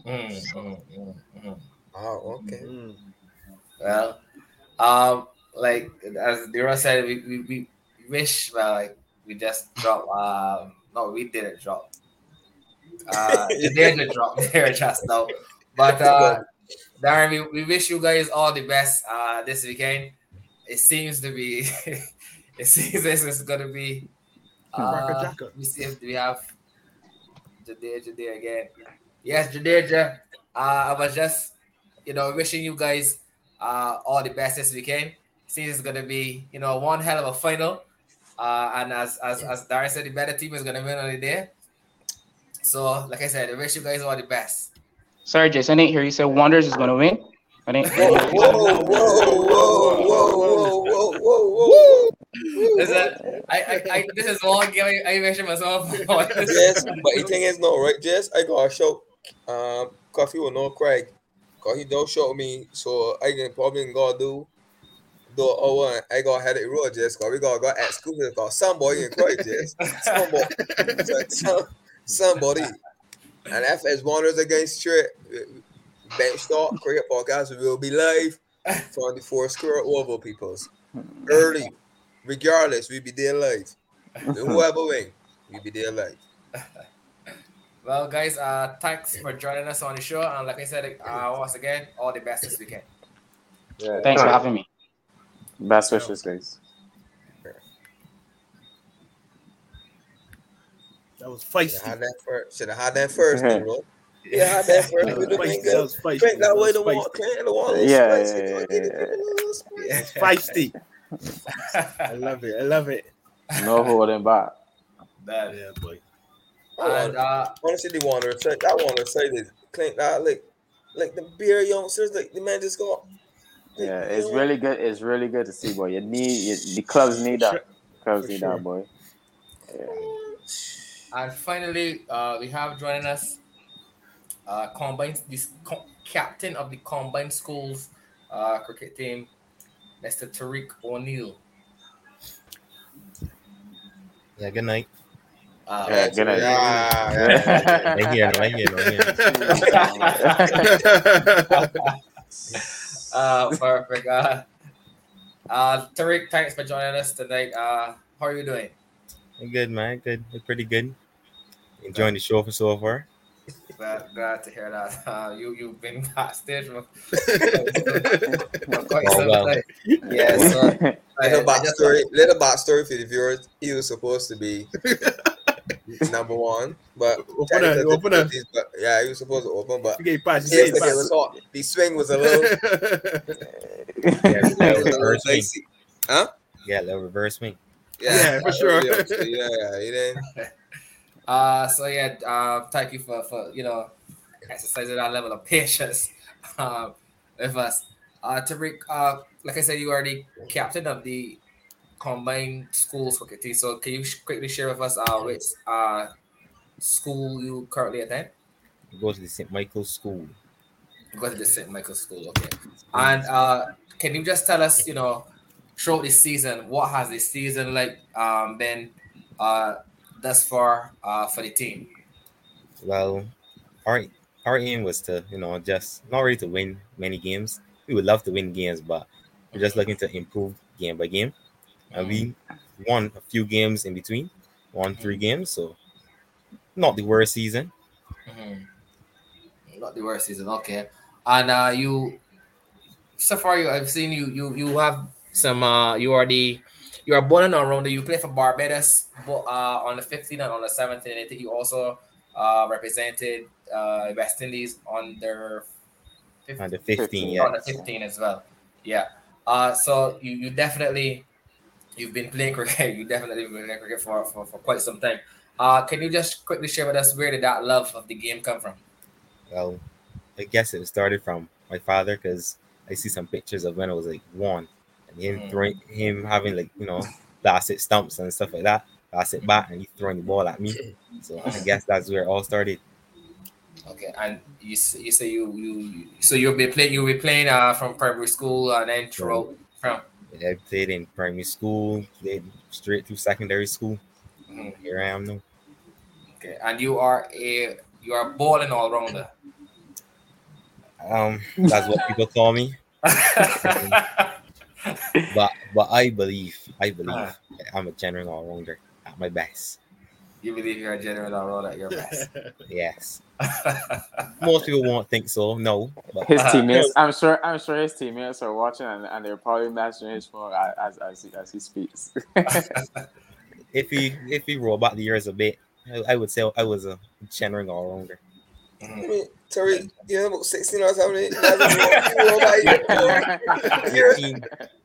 Mm, mm, mm, mm. Oh, okay. Mm. Well, um, like as Dira said, we, we, we wish well, like we just dropped. Um, no, we didn't drop. Uh, they didn't drop there just now, but uh, Darren, we, we wish you guys all the best uh this weekend. It seems to be, it seems this is gonna be. Raka Uh, Jaka. let me see if we have Jadeja Jadeja again. Yes, Jadeja. Uh, I was just, you know, wishing you guys uh, all the best this weekend. Seems it's gonna be, you know, one hell of a final. Uh, and as as as Darren said, the better team is gonna win on the day. So, like I said, I wish you guys all the best. Sorry, Jason, I didn't hear you say Wonders is going to win. I didn't. whoa, whoa, whoa, whoa, whoa, whoa, whoa, whoa. that? I, I, I, this is all I, mentioned myself. yes, but the thing is, no, right, Jess? I got a show. Um, Cuffy will no Craig. Cause he don't show me, so I can probably go do do oh one. I got had it real Jess, cause we got got at school cause some boy in Craig just some boy somebody. And if it's Wanderers against Straight, bench start cricket podcast we will be live from the four square oval peoples early, regardless. We be there live. Whoever win, we be there live. Well, guys, uh, thanks for joining us on the show. And like I said, uh, once again, all the best this weekend. Yeah. Thanks for having me. Best wishes, guys. That was Should have feisty. had that first. Should have had that first, bro. Yeah, had that first. That was do feisty. think That that. was feisty. Crank that way That the was wall. feisty. Crank the wall. Yeah, spicy. yeah, Gonna get it, give it a little spicy. Feisty. I love it. I love it. No holding back. That- Yeah, boy. and uh, Honestly, the Wanderer say that Wanderer say this. Clank that like, like the beer youngsters. Like the man just got. like, Yeah, it's know, really good. It's really good to see, boy. You need you, the clubs need that. Clubs For need sure. that, boy. Yeah. And finally, uh, we have joining us uh, combined this co- captain of the combined schools uh, cricket team, Mr. Tariq O'Neill. Yeah, good night. Uh, Yeah, good night. Yeah, yeah. Right here, right here, right here. uh, perfect. Uh, uh, Tariq, thanks for joining us tonight. Uh, how are you doing? I'm good, man. Good. We're pretty good. Enjoying the show for so far. Glad, glad to hear that. Uh, you you've been backstage for, for quite Oh, some well. time. Yeah, so I, Little I just, backstory. Little backstory for the viewers. He was supposed to be number one, but Opener, technical opener. difficulties, But yeah, he was supposed to open, but You get pass. yes, You like was hot. The swing was a little, Yeah, it was a little reverse swing. Huh? Yeah, little reverse swing. Yeah, for sure. Yeah, yeah, he didn't. Uh, so yeah, uh, thank you for, for you know exercising that level of patience um, with us. Uh, Tariq, uh, like I said, you are the captain of the combined schools cricket team. So can you sh- quickly share with us uh, which uh, school you currently attend? Go to the St. Michael's School. Go to the St. Michael's School, okay. And uh, can you just tell us, you know, throughout the season, what has the season like um, been uh, thus far uh, for the team? Well, our our aim was to, you know, just not really to win many games. We would love to win games, but we're just looking to improve game by game. And we won a few games in between, won three games, so not the worst season. Mhm. Not the worst season, okay. And uh, you, so far, you I've seen you. You you have some. Uh, you already you are born in around you play for Barbados uh, on the 15th and on the 17th. And I think you also uh, represented uh, West Indies on their 15, on the 15, yeah. On the 15 as well. Yeah. Uh, so you, you definitely you've been playing cricket. You definitely been playing cricket for, for, for quite some time. Uh, can you just quickly share with us where did that love of the game come from? Well, I guess it started from my father because I see some pictures of when I was like one, him mm. throwing him having like you know plastic stumps and stuff like that. I sit back and he's throwing the ball at me. So I guess that's where it all started. Okay, and you you say you you so you'll be playing you'll be playing uh from primary school and then throughout from. Yeah, I played in primary school, played straight through secondary school. Mm-hmm. Here I am now. Okay, and you are a you are balling all rounder. Um, that's what people call me. but but I believe I believe uh, I'm a general all rounder at my best. You believe you're a general all rounder at your best? yes. Most people won't think so. No. But, his teammates, I'm sure. I'm sure his teammates are watching and, and they're probably mastering his phone as as he, as he speaks. if he if he roll back the years a bit, I, I would say I was a general all rounder. I mean, Terry, you have about 16 hours how many years?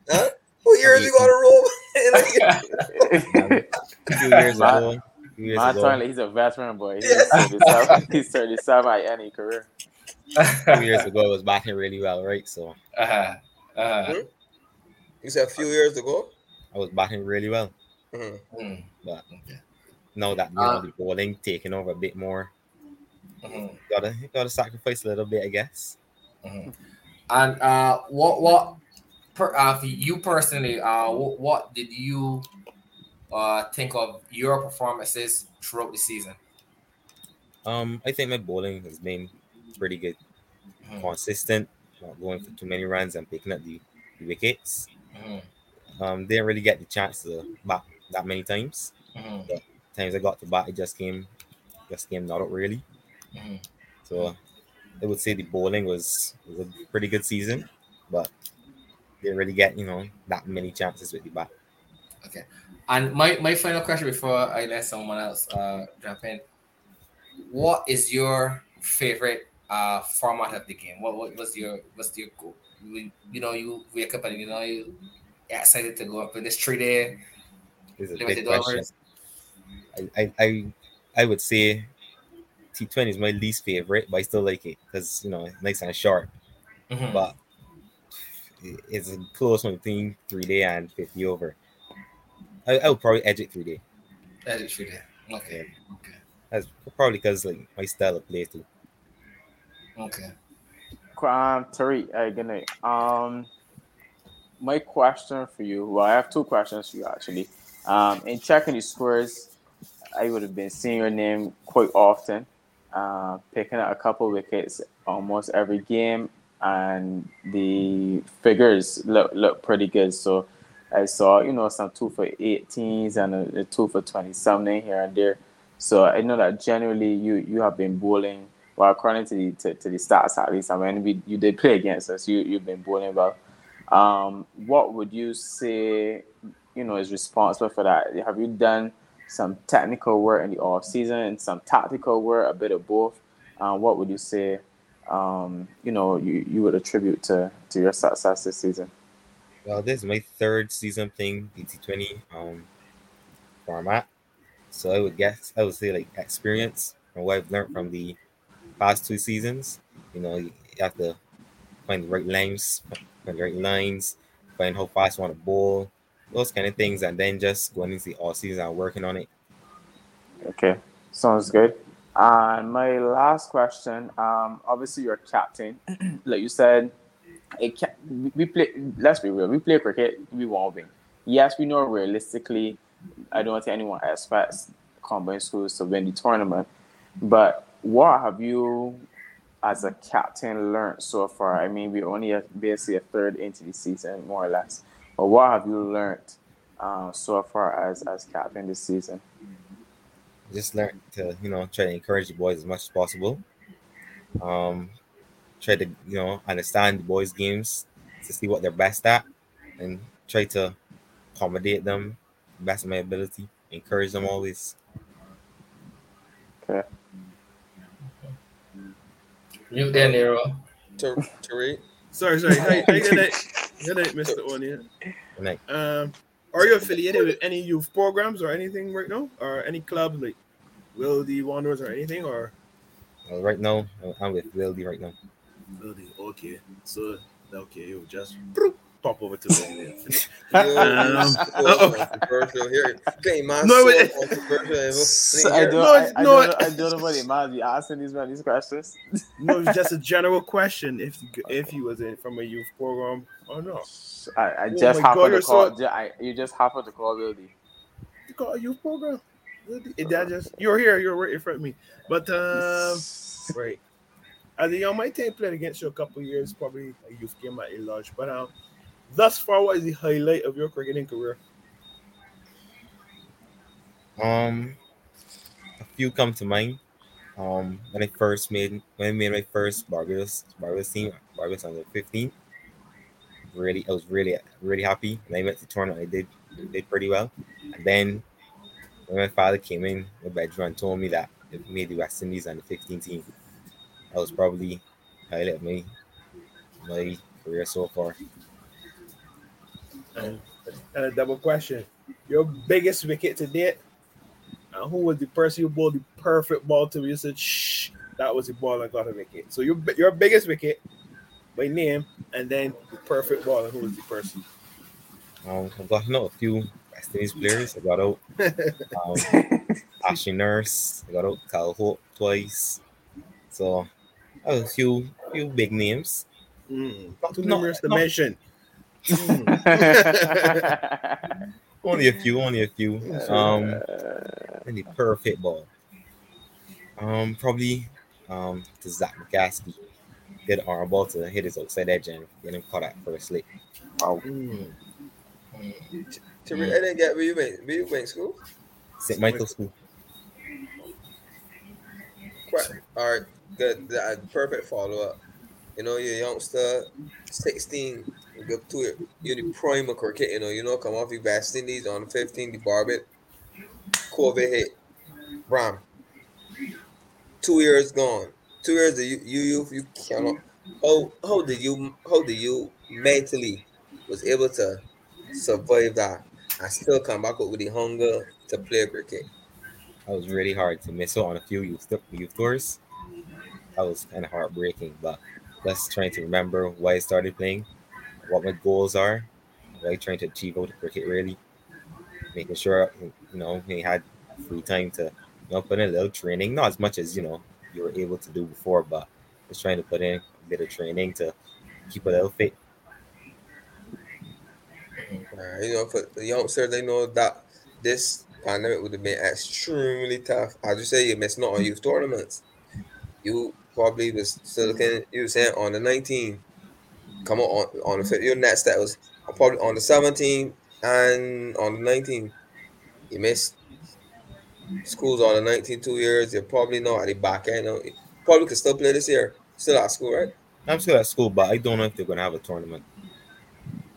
Huh? What years you got to roll? a few years ago. Years My ago. he's a veteran boy. He's, yeah. 37, he's 37 at any career. Two years ago, I was batting really well, right? So, uh-huh. Uh-huh. Hmm? You said a few years ago? I was batting really well. Mm-hmm. But now that you know, uh, the bowling taking over a bit more, mm-hmm. gotta gotta sacrifice a little bit, I guess. Mm-hmm. And uh, what what per, uh, you personally, uh, what, what did you uh, think of your performances throughout the season? Um, I think my bowling has been pretty good, mm-hmm. consistent, not going for too many runs and picking up the, the wickets. Mm-hmm. Um, didn't really get the chance to bat that many times. Mm-hmm. Times I got to bat, it just came, just came not up really. Mm-hmm. So I would say the bowling was, was a pretty good season, but didn't really get you know that many chances with the bat. Okay, and my, my final question before I let someone else uh, jump in: What is your favorite uh, format of the game? What, what was your what's your goal? You, you know, you wake up and you know you excited to go up in this three day. Is a big question. I, I, I I would say T20 is my least favorite, but I still like it because you know it's nice and sharp. Mm-hmm. But it's a close one between three day and fifty over. I, I would probably edge it three day. Edge it three day. Okay. Okay. That's probably because like my style of play too. Okay. Um, Tariq, uh, good night. Um, my question for you. Well, I have two questions for you actually. Um, in checking the scores, I would have been seeing your name quite often, uh, picking up a couple wickets almost every game, and the figures look look pretty good. So I saw, you know, some two for 18s and a, a two for 20 something here and there. So I know that generally you you have been bowling well according to the to, to the stats at least. I mean, we, you did play against us. You you've been bowling well. Um, what would you say, you know, is responsible for that? Have you done some technical work in the off season and some tactical work, a bit of both? Uh, what would you say? Um, you know, you, you would attribute to to your success this season. Well, this is my third season playing BT20 um, format. So I would guess I would say like experience and what I've learned from the past two seasons. You know, you have to find the right lines, find the right lines, find how fast you want to bowl, those kind of things, and then just going into the all season and working on it. Okay, sounds good. And my last question, um, obviously you're captain, like you said, it we play. Let's be real. We play cricket. We won't win. Yes, we know realistically. I don't think anyone expects combined schools to win the tournament. But what have you, as a captain, learned so far? I mean, we're only have basically a third into the season, more or less. But what have you learned uh, so far as as captain this season? Just learn to you know try to encourage the boys as much as possible. Um, try to you know understand the boys' games to see what they're best at, and try to accommodate them best of my ability, encourage them always. Okay. You there, Nero? Tariq. Sorry, sorry. Hey, hey, good night. Good night, Mr. Onion. Good night. Um, are you affiliated with any youth programs or anything right now, or any club like Wildey Wanderers or anything, or? Well, right now, I'm with Wildey right now. Wildey, okay. So, okay, you just pop over to the um, controversial here. Okay, man. No, so. I don't, No, I, I, no, don't know, I don't know what it might be asking these man these questions. No, it's just a general question. If if you was in from a youth program or no! I, I Oh just my happened God, to call. so- I, you just happened to call Wildey. You got a youth program. It, that just you're here, you're right in front of me. But um, right. As a young my team played against you a couple years, probably a youth game at a lodge. But um, thus far, what is the highlight of your cricketing career? Um, a few come to mind. Um, when I first made when I made my first Barbados Barbados team, Barbados under 15. Really, I was really really happy. And I went to tournament. I did did pretty well. And then when my father came in my bedroom and told me that it made the West Indies the 15 team, that was probably highlight of my my career so far. And, and a double question: Your biggest wicket to date, and who was the person you bowled the perfect ball to? You said, "Shh, that was the ball I got a wicket." So your your biggest wicket by name, and then the perfect ball, and who was the person? Um, I've got to know a few West Indies players. I got out um, Ashley Nurse. I got out Kyle Hope twice. So a few few big names. Mm, Not- too not- numerous to not- mention. Only a few, only a few. Um, and the perfect ball. Um, probably um to Zach McCaskie. Did arm ball to hit his outside edge and get him caught at first lick. Wow. Mm. Tariq, I didn't get where you went. Where you went school? St. Michael's School. Quite- All right, good. That perfect follow up. You know, you're a youngster, 16, you go to it. You're the prime of cricket, you know, you know, come off your West Indies on 15, the Barbet, COVID hit, Bram. Two years gone. Two years that you you you, you cannot. How how did you how did you mentally was able to survive that and still come back up with the hunger to play cricket? That was really hard to miss out on a few youth, youth tours. That was kind of heartbreaking, but just trying to remember why I started playing, what my goals are, I'm trying to achieve out of cricket, really. Making sure, you know, we had free time to, you know, put in a little training, not as much as, you know, you were able to do before, but just trying to put in a bit of training to keep a little fit. Uh, you know, for the youngsters, they know that this pandemic would have been extremely tough. As you say, you missed not on youth tournaments. You probably was still looking. You were saying on the 19, come on on, on the. Your next that was probably on the 17 and on the 19. You missed schools on the 19 two years. You're probably not at the back end. You probably could still play this year. Still at school, right? I'm still at school, but I don't know if they're going to have a tournament,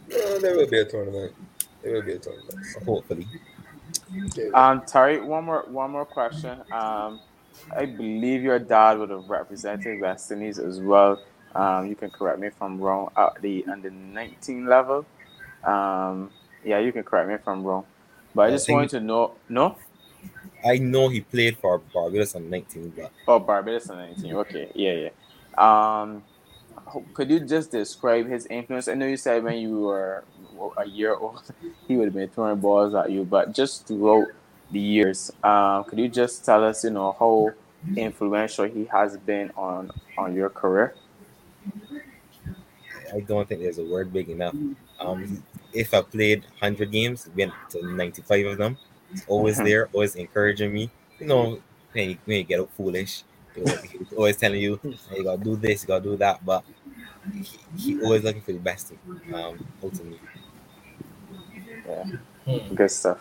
No, there will be a tournament. There will be a tournament. hopefully. Um, Tariq, one more one more question. Um, I believe your dad would have represented West Indies as well. Um, you can correct me if I'm wrong. At the under 19 level. Um, yeah, you can correct me if I'm wrong. But I I just think- wanted to know. No. I know he played for Barbados on 19, but Oh, Barbados under 19. Okay. Yeah, yeah. Um, could you just describe his influence? I know you said when you were a year old, he would have been throwing balls at you, but just throughout the years, um, could you just tell us, you know, how influential he has been on on your career? I don't think there's a word big enough. Um, if I played 100 games, been to 95 of them. He's always there, always encouraging me. You know, when you, when you get up foolish, he's always telling you, "Hey, you gotta do this, you gotta do that. But he, he always looking for the best thing um, out of me. Good stuff.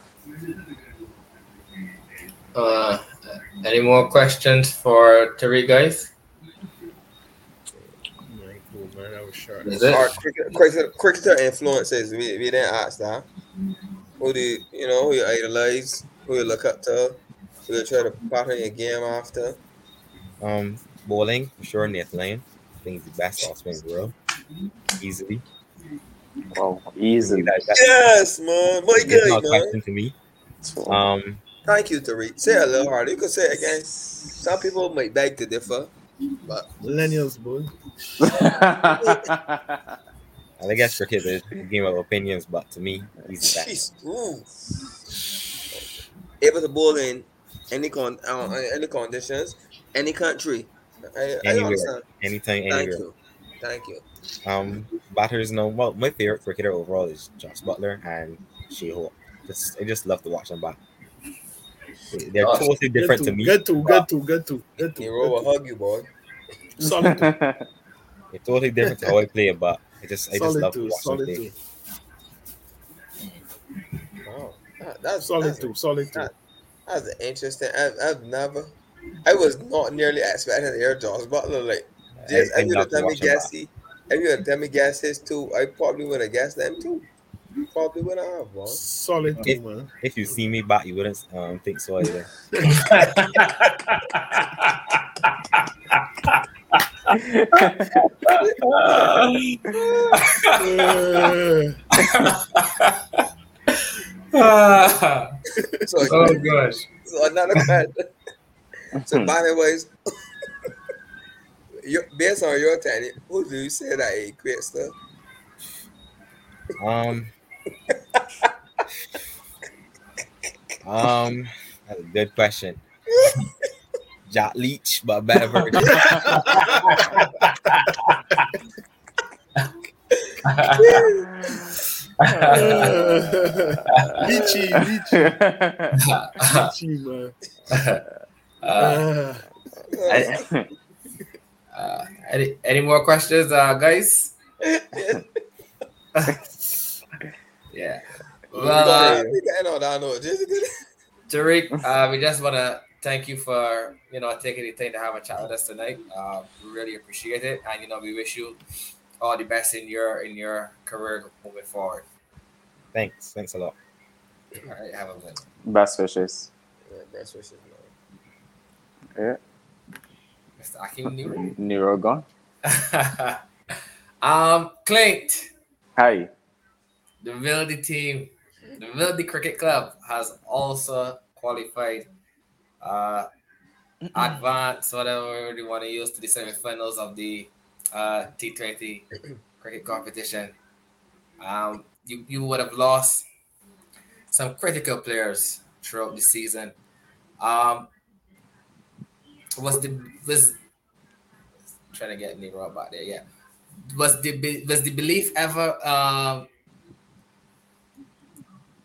Uh, any more questions for Tariq, guys? Cool, man. That was short. Is it? Our cricket, cricketer, cricketer influences. We, we didn't ask that. Who do you, you know who you idolize? Who you look up to? Who you try to pattern your game after? Um, bowling for sure. Nathan Lyon. I think he's the best off spinner in the world, easily. Wow, easily. That, that, Yes, man. My it's guy, not a man. to me. Um, Thank you, Tariq. Say it a little harder. You could say it again. Some people might beg to differ, but Millennials, boy. I guess cricket is a game of opinions, but to me, he's the best. jeez, ooh. able to bowl in any con uh, any conditions, any country. I, I Anywhere, understand. anytime, Thank anywhere. you. Thank you. Um, batters, no. Well, my favorite cricketer overall is Jos Buttler and Shai Hope. Just, I just love to watch them bat. They're Gosh, totally different to to, me. Get to, get to, get to, good to. Nero will hug you, boy. Solid to, They're totally different to how I play, but I just, I just solid love to to, watch solid play. to, Wow. That- that's solid that's, to, solid to. that- that's interesting. I've, I've never. I was not nearly as expecting to hear Jos Buttler like. Just, I- I if you love had to tell me watch him guess he, if you had tell me guess his too, I probably would have guessed them too. Probably would have, man. Solid to, man. If you see me bat, you wouldn't um, think so either. Ah, So, oh gosh. so another question. So, by the way, based on your tenure, who do you say that equates to? Um, um, that's a good question. Jack Leach, but a better version. Lychee, lychee, lychee, man. Uh, Uh, uh, any, any more questions, uh, guys? yeah. Well, uh, we getting on down note. Just good. Tariq, uh, we just want to thank you for you know taking the time to have a chat with us tonight. Uh, we really appreciate it, and you know we wish you all the best in your in your career moving forward. Thanks, thanks a lot. All right, have a good. Best wishes. Yeah, best wishes, man. Yeah. Mr. Akim Nero. Nero gone. um, Clint, Hi. the Wildey team, the Wildey Cricket Club has also qualified uh advance, whatever you want to use to the semifinals of the uh T20 cricket competition. Um you, you would have lost some critical players throughout the season. Um was the was trying to get Nero about there, yeah. Was the was the belief ever um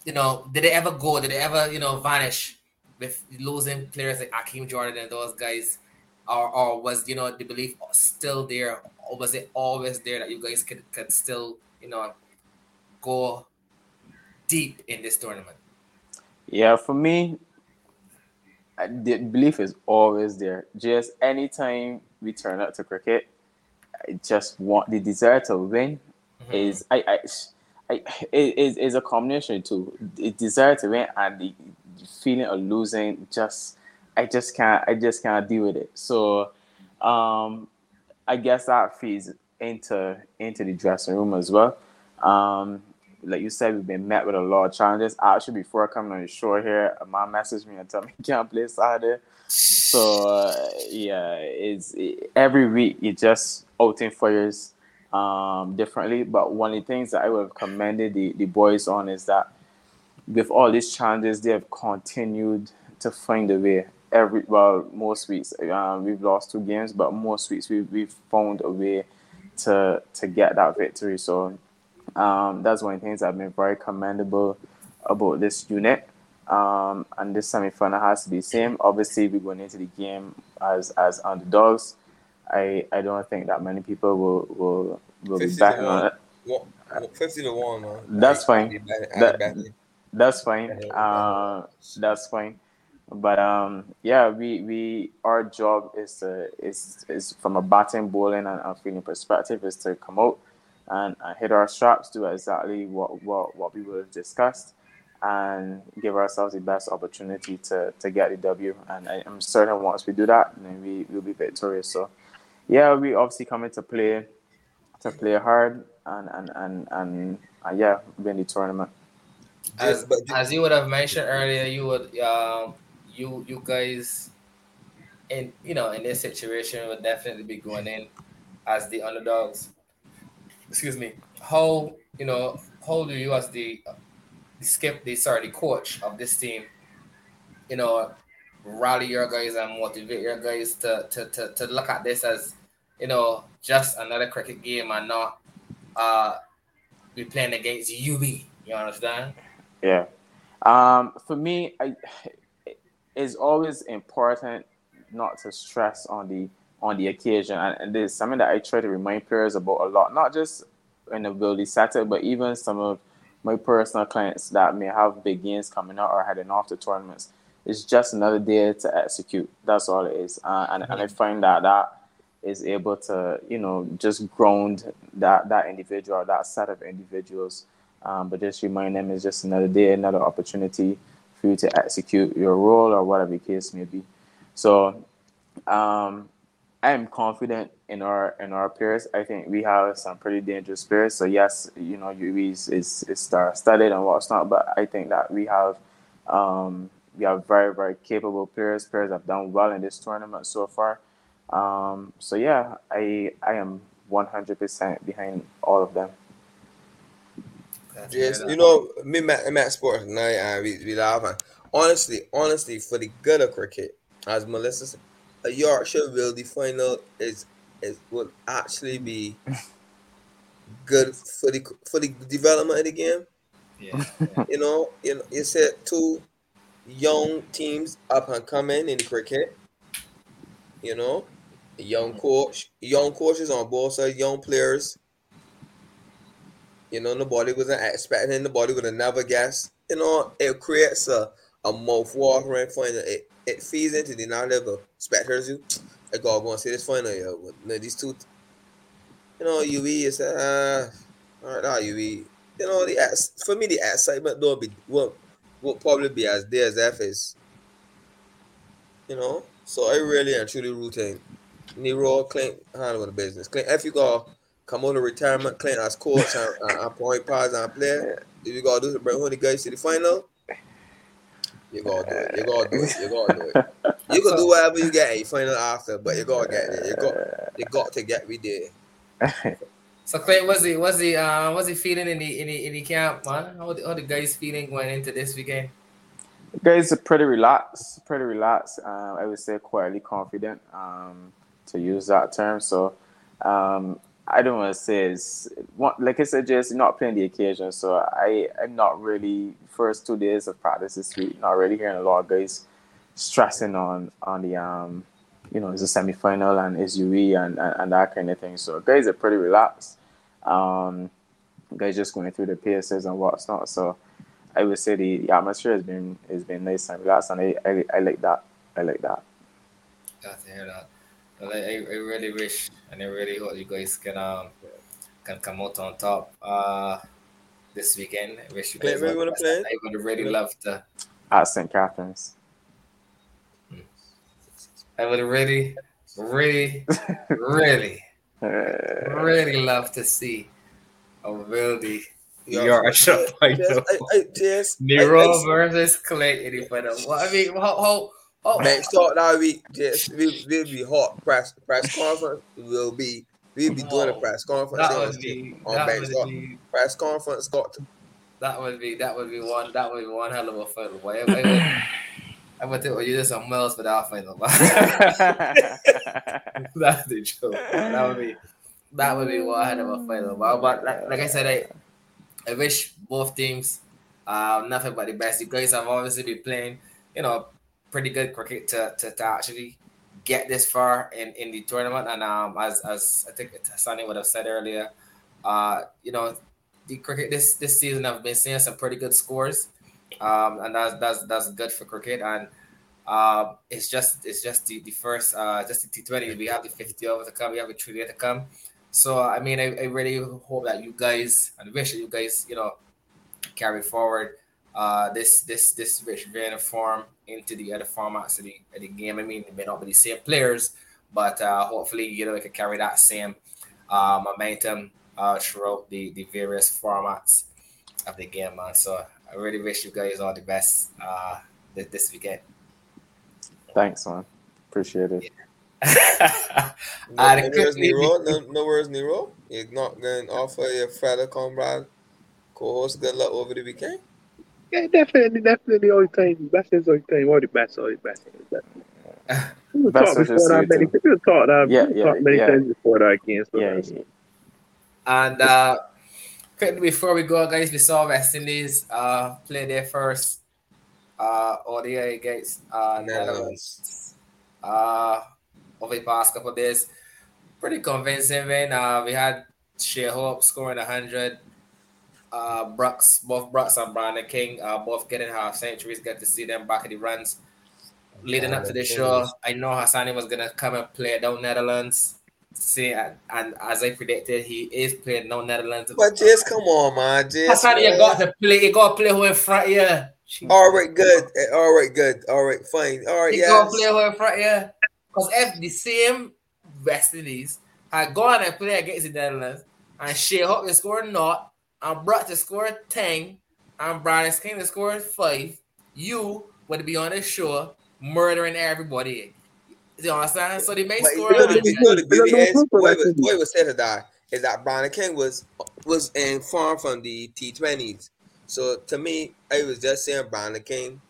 you know, did it ever go? Did it ever, you know, vanish with losing players like Akeem Jordan and those guys? Or, or was, you know, the belief still there? Or was it always there that you guys could, could still, you know, go deep in this tournament? Yeah, for me, the belief is always there. Just anytime we turn out to cricket, I just want the desire to win mm-hmm. is I I, I it is is a combination too. The desire to win and the feeling of losing. Just I just can't I just can't deal with it. So, um, I guess that feeds into into the dressing room as well. Um, like you said, we've been met with a lot of challenges. Actually, before coming on the show here, my messaged me and told me can't play Saturday. So uh, yeah, it's it, every week you just outing fires um differently. But one of the things that I would have commended the, the boys on is that with all these challenges, they have continued to find a way. Every well, most weeks um, we've lost two games, but most weeks we we've found a way to to get that victory. So um, that's one of the things that have been very commendable about this unit. Um, and this semi-final has to be the same. Obviously, we're going into the game as as underdogs. I I don't think that many people will will will be 50 to backing on it. One- 50 to 1, man. That's I- fine. I I That-. That's fine. Uh, that's fine. But um, yeah, we we our job is to is is from a batting, bowling, and, and fielding perspective is to come out and, and hit our straps, do exactly what what what we would have discussed, and give ourselves the best opportunity to, to get the W. And I, am certain once we do that, then we will be victorious. So, yeah, we obviously coming to play to play hard and and and and uh, yeah, win the tournament. As as you would have mentioned earlier, you would um you you guys in you know in this situation would definitely be going in as the underdogs. Excuse me. How you know how do you as the the skip the sorry the coach of this team, you know, rally your guys and motivate your guys to to to, to look at this as you know just another cricket game and not uh be playing against UB. You understand? Yeah. Um, for me, I, it's always important not to stress on the on the occasion, and, and this is something that I try to remind players about a lot, not just in the ability setting, but even some of my personal clients that may have big games coming up or heading off to tournaments. It's just another day to execute. That's all it is, uh, and, and I find that that is able to you know just ground that that individual, that set of individuals, um, but just remind them it's just another day, another opportunity for you to execute your role or whatever the case may be. So um, I am confident in our in our players. I think we have some pretty dangerous players. So yes, you know, UV is is, is star studded and what's not, but I think that we have um, we have very very capable players. Players have done well in this tournament so far. Um, so yeah, I I am 100% behind all of them. Yes, you know, me Matt, Matt Sports and uh, we, we laugh. And honestly, honestly, for the good of cricket, as Melissa said, a Yorkshire will the final is is will actually be good for the for the development of the game. Yeah, you know, you know, you said two young teams up and coming in the cricket. You know, a young coach, young coaches on both sides, young players. You know, nobody wasn't expecting, nobody would have never guessed. You know, it creates a, a mouth watering final. It, it feeds into the narrative of spectators. You, I gotta go and see this final. Yeah, you know, these two, you know, UE is uh, all right, now UE. You know, the for me the excitement though be will will probably be as there as F is. You know, so I really and truly rooting Nero Clint handle the business. Clint, if you go come on to retirement, Clint as coach and, and, point pass and player, if you gotta do to bring home the guys to the final, you gotta do it. You gotta do it. You gotta do it. You can do whatever you get in final after, but you gotta get there. You got you got to get me there. So Clint, what's he what's he uh what's he feeling in the in the in the camp, man? How the, how the guys feeling going into this weekend? The guys are pretty relaxed, pretty relaxed. Um, I would say quietly confident, um, to use that term. So um, I don't want to say it's like I said, just not playing the occasion. So I I'm not really first two days of practice this week. Not really hearing a lot of guys stressing on on the um you know it's a semi final and it's UE and, and, and that kind of thing. So guys are pretty relaxed. Um, guys just going through the PSs and what's not. So I would say the, the atmosphere has been has been nice and relaxed, and I, I, I like that. I like that. Got to hear that. Well, I, I really wish and I really hope you guys can um can come out on top uh this weekend. I wish you guys play, want to play. I would really love to at St. Catharines. I would really, really, really, really love to see a really Yorkshire final. Yes, Nero versus Clay in the final. Well, I mean, how, how, Oh. Next talk that week, just will will be hot press press conference. We'll be we'll be doing a oh, press conference that would be, on that would be, press conference. Got. That would be that would be one that would be one hell of a final. Boy. I, I, I would think you did some else for that final. That's the joke. That would be that would be one hell of a final. But, but like, like I said, I I wish both teams uh, nothing but the best. You guys have obviously been playing, you know, pretty good cricket to, to, to actually get this far in, in the tournament. And um, as as I think Sunny would have said earlier, uh, you know, the cricket this this season I've been seeing some pretty good scores, um, and that's that's that's good for cricket. And uh, it's just it's just the, the first uh, just the T Twenty. We have the fifty over to come. We have the three to come. So I mean, I, I really hope that you guys and wish that you guys you know carry forward uh, this this this rich vein of form into the other formats of the, of the game. I mean, it may not be the same players, but uh, hopefully, you know, they can carry that same uh, momentum uh, throughout the, the various formats of the game, man. So I really wish you guys all the best uh, this, this weekend. Thanks, man. Appreciate it. Yeah. no, Uh, no worries, Nero. No, no worries, Nero. You're not going to offer your fellow comrade co-host good luck over the weekend. Yeah, definitely, definitely all the time. Best is all the time. All the best, all the best. All the best. We've talked wishes before that many. too. We've talked that. Yeah, we've yeah, talked many yeah. times before that again. So Yeah, yeah. And uh, quickly before we go, guys, we saw West Indies uh, play their first uh, ODI against uh, Netherlands uh, over the past couple of days. Pretty convincing, man. Uh, we had Shai Hope scoring 100. Uh, Brooks, both Brooks and Brandon King, uh, both getting half centuries. Get to see them back at the runs. Leading up to the show, I know Hassani was gonna come and play down Netherlands. See, and, and as I predicted, he is playing down Netherlands. But just come on, man. Just Hassani, you got to play. You got to play who in front here. All right, good. Eh, All right, good. All right, fine. All right, You yeah. got to play who in front here. Because if the same West Indies had gone and played against the Netherlands, and Shai Hope is scoring naught, and brought to score 10, and Brian King to score 5, you would be on the show murdering everybody. You understand? So they may But score. you know, the, 100. you know, the beauty is, boy was, was said to die is that Brian King was was informed from the T20s. So to me, I was just saying Brian King.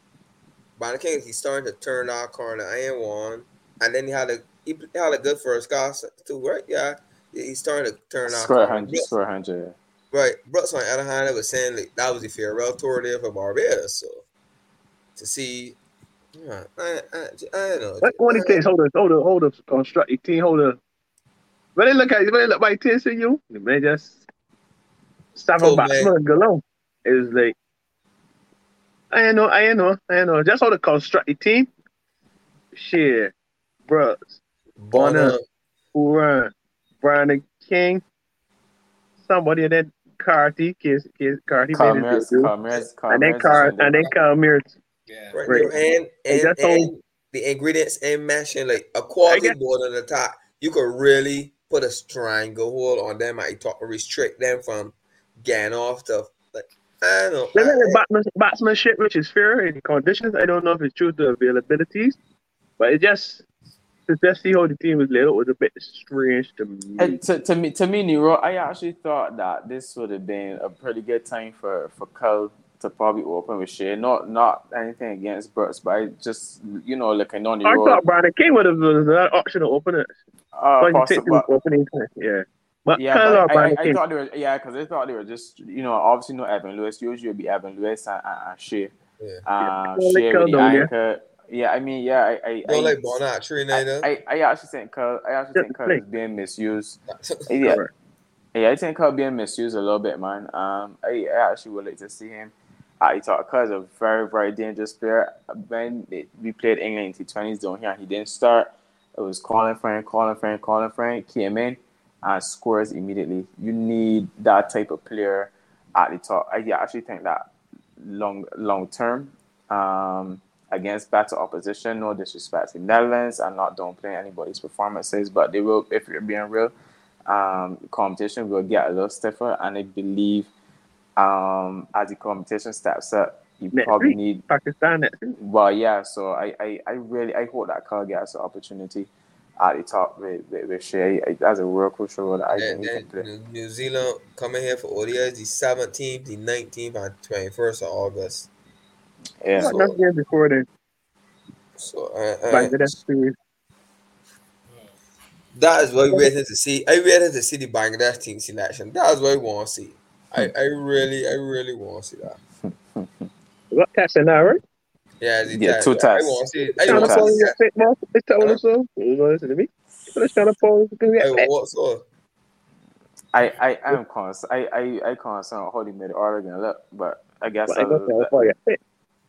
Brian King, he's starting to turn that corner. I ain't one, and then he had a he had a good first cast to work. Yeah, he's starting to turn that Square corner. hundred, square hundred. Right. Brooks on the other hand, I was saying like, that was the farewell tour there for Barbados. So to see, yeah, I, I, I don't know. What one of the things? Hold on, hold on, hold on. Construct your team. Hold on. When they look at you, when they look by team to you, the man just stop Cool, a batsman go along. It's like I know, I know, I know. Just how to construct your team. Shit, Brooks, Bonner, Uran, Brian King, somebody and then Carty, Kiss, Kiss, Carty, made his Commerce, debut. commerce, and then commerce. Car, and then Commerce. Right, Right. And, and, And all- and the ingredients and mashing like a quality board on the top, you could really put a stranglehold on them. I talk restrict them from getting off the Like I don't know. There's a batsman, batsmanship which is fair in conditions. I don't know if it's true to availabilities, but it just to just see how the team was laid out was a bit strange to me. And to, to me, to me, Nero, I actually thought that this would have been a pretty good time for for Cal to probably open with Shai. Not not anything against Brooks, but I just you know looking on the I road. thought Brandon King would have was an option to open it. Uh, possible, opening time, yeah. But yeah, Kyle but I, I, I thought they were yeah, because I thought they were just you know obviously no Evan Lewis. Usually it'd be Evan Lewis and, and, and Shai. Yeah. Uh, Yeah, Shai with the down anchor. Yeah, I mean, yeah, I, I, I, like Bonat Trinidad. I, I actually think Kyle, I actually think Kyle is being misused. Yeah. Yeah, yeah, I think Kyle being misused a little bit, man. Um, I, I actually would like to see him. I thought Kyle is a very, very dangerous player. When it, we played England in T20s down here, he didn't start. It was Colin Frank, Colin Frank, Colin Frank came in and scores immediately. You need that type of player at the top. I actually think that long, long term, um, against better opposition. No disrespect to the Netherlands. I'm not downplaying anybody's performances, but they will, if you're being real, um, competition will get a little stiffer. And I believe um, as the competition steps up, you Next probably week, need. Pakistan next week. Well, yeah. So I, I, I really, I hope that Carl gets an opportunity at the top with, with, with Shai. I- That's a real crucial role that I And think he can then play. New- New Zealand coming here for ODIs the 17th, the 19th, and 21st of August. Yeah. What enough games before then? So uh, uh, Bangladesh series. that is what we're waiting to see. I waited to see the Bangladesh team selection. That is what I want to see. I, I really, I really want to see that. What testing now, right? Yeah, the Yeah, test. two I tests. want to see. it. I Two want to tests. see. Your fit, man. It's telling us so. You listen to me. Let's try to pose. I want so. I, I, I'm concerned. I, I, I concerned how he made the Oregon look, but I guess But I I got was- that for you. Fit.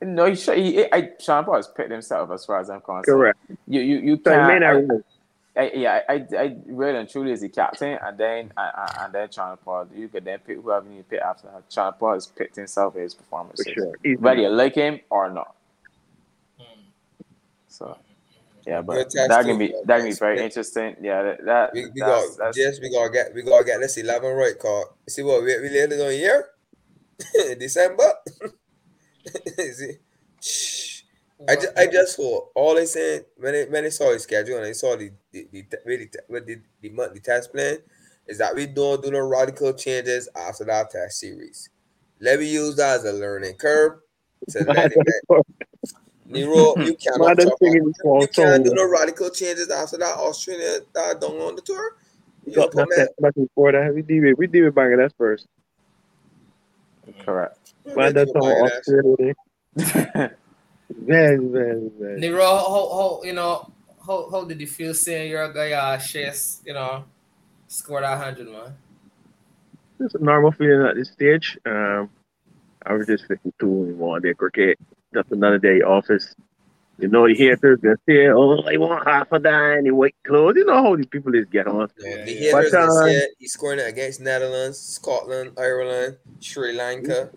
No, he, should, he I, Sean Paul has picked himself as far as I'm concerned. Correct. You you you So you may can't. not I- remember. I, yeah, I, I really and truly is the captain, and then and, and then Chanderpaul. You could then pick whoever you pick after that. Chanderpaul has picked himself his performance, sure. whether you like him or not. So, yeah, but that can be that can be very interesting. Yeah, that, that we, we got that's, yes, we gotta get we gotta get this eleven right. Call see what we we later on here, December. is it? Shh. I just, I just hope all they said when they when they saw the schedule and they saw the the, the really the, the, the monthly test plan is that we don't do no radical changes after that test series. Let me use that as a learning curve to let it Nero, you cannot talk about, you can't do no radical changes after that Australia that don't on the tour. You got nothing, nothing for that. We did it. We did it Bangladesh first. Correct. Man, that's all Australia. very, very, very. Nero, how, how, you know, how, how did you feel seeing your guy, uh, Chase, you know, score that 100, man? It's a normal feeling at this stage. Um, I was just 52 in one day cricket just another day office. You know, the haters gonna say, "Oh, I want half of that in white clothes." You know how these people is get on. Yeah, the haters but, uh, say he's scoring against Netherlands, Scotland, Ireland, Sri Lanka.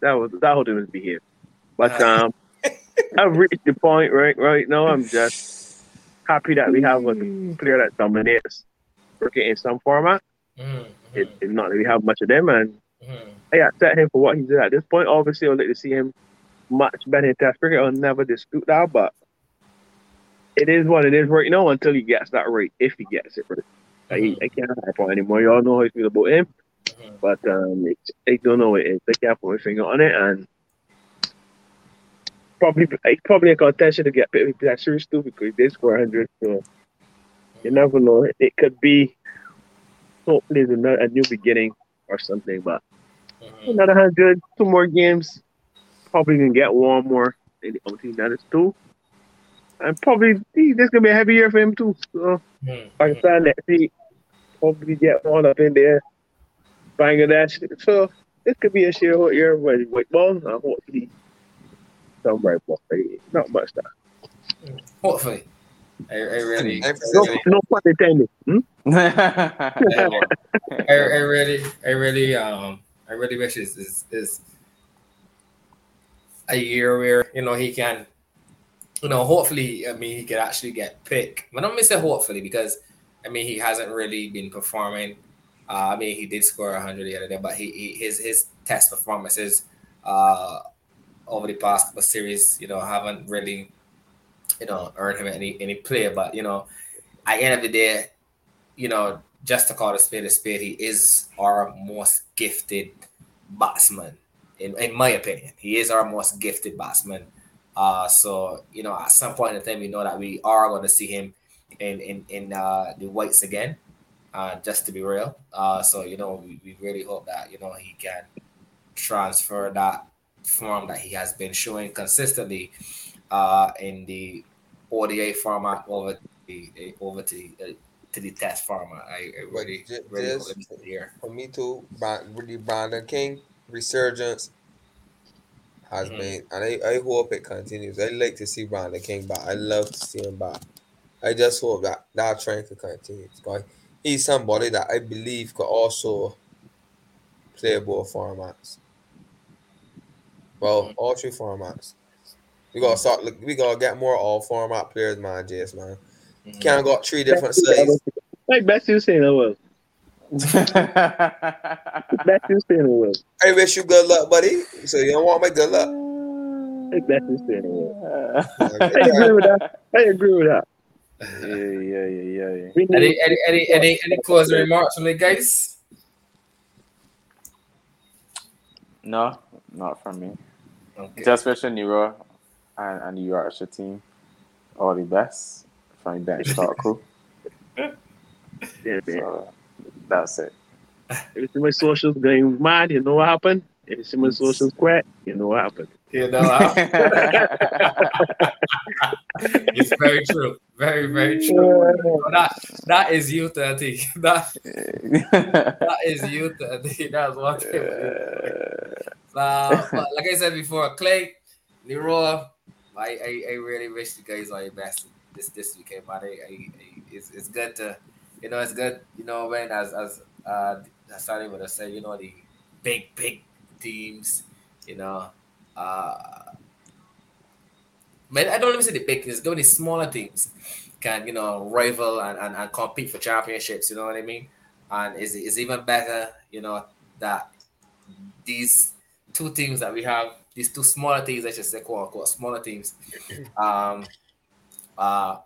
That was that whole thing behave. But uh, um, I've reached the point right right now. I'm just happy that we have a player that dominates cricket in some format. Mm-hmm. It, it's not that we have much of them, and mm-hmm. I accept him for what he did at this point. Obviously, I'd like to see him much better Test cricket. I'll never dispute that, but it is what it is right now until he gets that right, if he gets it right. Mm-hmm. I, I can't hype on anymore. Y'all know how I feel about him, mm-hmm. but um, I don't know what it is. I can't put my finger on it, and probably it's probably a contention to get picked that series too because they score 100. So you never know. It, could be hopefully a new beginning or something, but mm-hmm. another 100, two more games probably gonna get one more in the OT that is two. And probably this gonna be a heavy year for him too. So mm-hmm. Pakistan next week probably get one up in there. Bangladesh. So this could be a share year with white ball and hopefully some right ball. Not much time. Hopefully. I, I really, no, no pun intended. Hmm? I, I, really, I really, um, I really wish is is, is a year where you know he can, you know, hopefully, I mean, he could actually get picked. But I'm gonna say hopefully because I mean he hasn't really been performing. Uh, I mean, he did score 100 the other day, but he, he his his test performances uh, over the past series, you know, haven't really, you know, earned him any any play. But you know, at the end of the day, you know, just to call a spade a spade, he is our most gifted batsman in, in my opinion. He is our most gifted batsman. Uh, so you know, at some point in time, we know that we are going to see him in in in uh, the whites again. Uh, just to be real. Uh, so you know, we, we really hope that you know he can transfer that form that he has been showing consistently uh, in the ODI format over the over to the uh, to the test format. I, I really, just, really just. For me too, really Brandon King resurgence has mm-hmm. been, and I, I hope it continues. I like to see Brandon King back. I love to see him back. I just hope that that trend could continue. Because he's somebody that I believe could also play both formats. Well, mm-hmm. all three formats. We gotta start. Look, we gotta get more all format players, man. Jess, man. Mm-hmm. Kind of got three different sizes. Like best you saying, I will. Back to spinning wheel. I wish you good luck, buddy. So you don't want my good luck. Back to spinning wheel. I agree with that. I agree with that. Yeah, yeah, yeah, yeah. Any, any, any, any, any closing remarks from the guys? No, not from me. Okay. Just wishing Nero and, and the Yorkshire team all the best from the bench talk crew. yeah, man. So, that's it. If my socials going mad, you know what happened? If my socials quit, you know what happened. You know, it's very true. Very, very true. that that is you, thirty. That that is you, thirty. That's what. Uh, like I said before, Clay, Leroy, I, I, I really wish you guys all the best this this weekend, but I, I, it's, it's good to, you know, it's good, you know, when as as uh, Sally would have said, you know, the big big teams, you know, uh, man, I don't even say the big teams, go the smaller teams can you know rival and, and, and compete for championships. You know what I mean? And is it's even better, you know, that these two teams that we have, these two smaller teams, I should say, quote unquote, smaller teams, um, uh,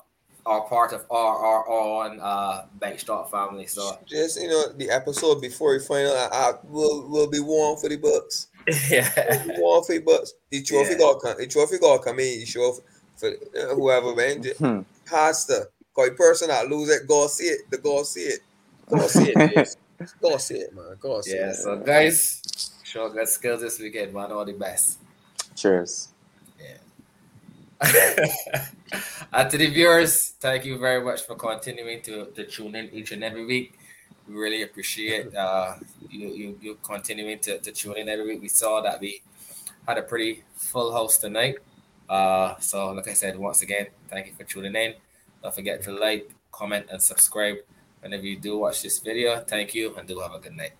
are part of our our own uh, Start family. So just you know, the episode before we find out, I will will be warm for the Bucks. yeah, warm for the Bucks. The trophy yeah. got come. The trophy got come in. The show for uh, whoever man hmm. has to. Cause the person that lose it, go see it. The go see it. Go see it. go see it, man. Go see yeah, it. so guys, show good skills this weekend, man. All the best. Cheers. And to the viewers, thank you very much for continuing to, to tune in each and every week. We really appreciate uh, you, you you continuing to, to tune in every week. We saw that we had a pretty full house tonight. Uh, so, like I said, once again, thank you for tuning in. Don't forget to like, comment, and subscribe whenever you do watch this video. Thank you, and do have a good night.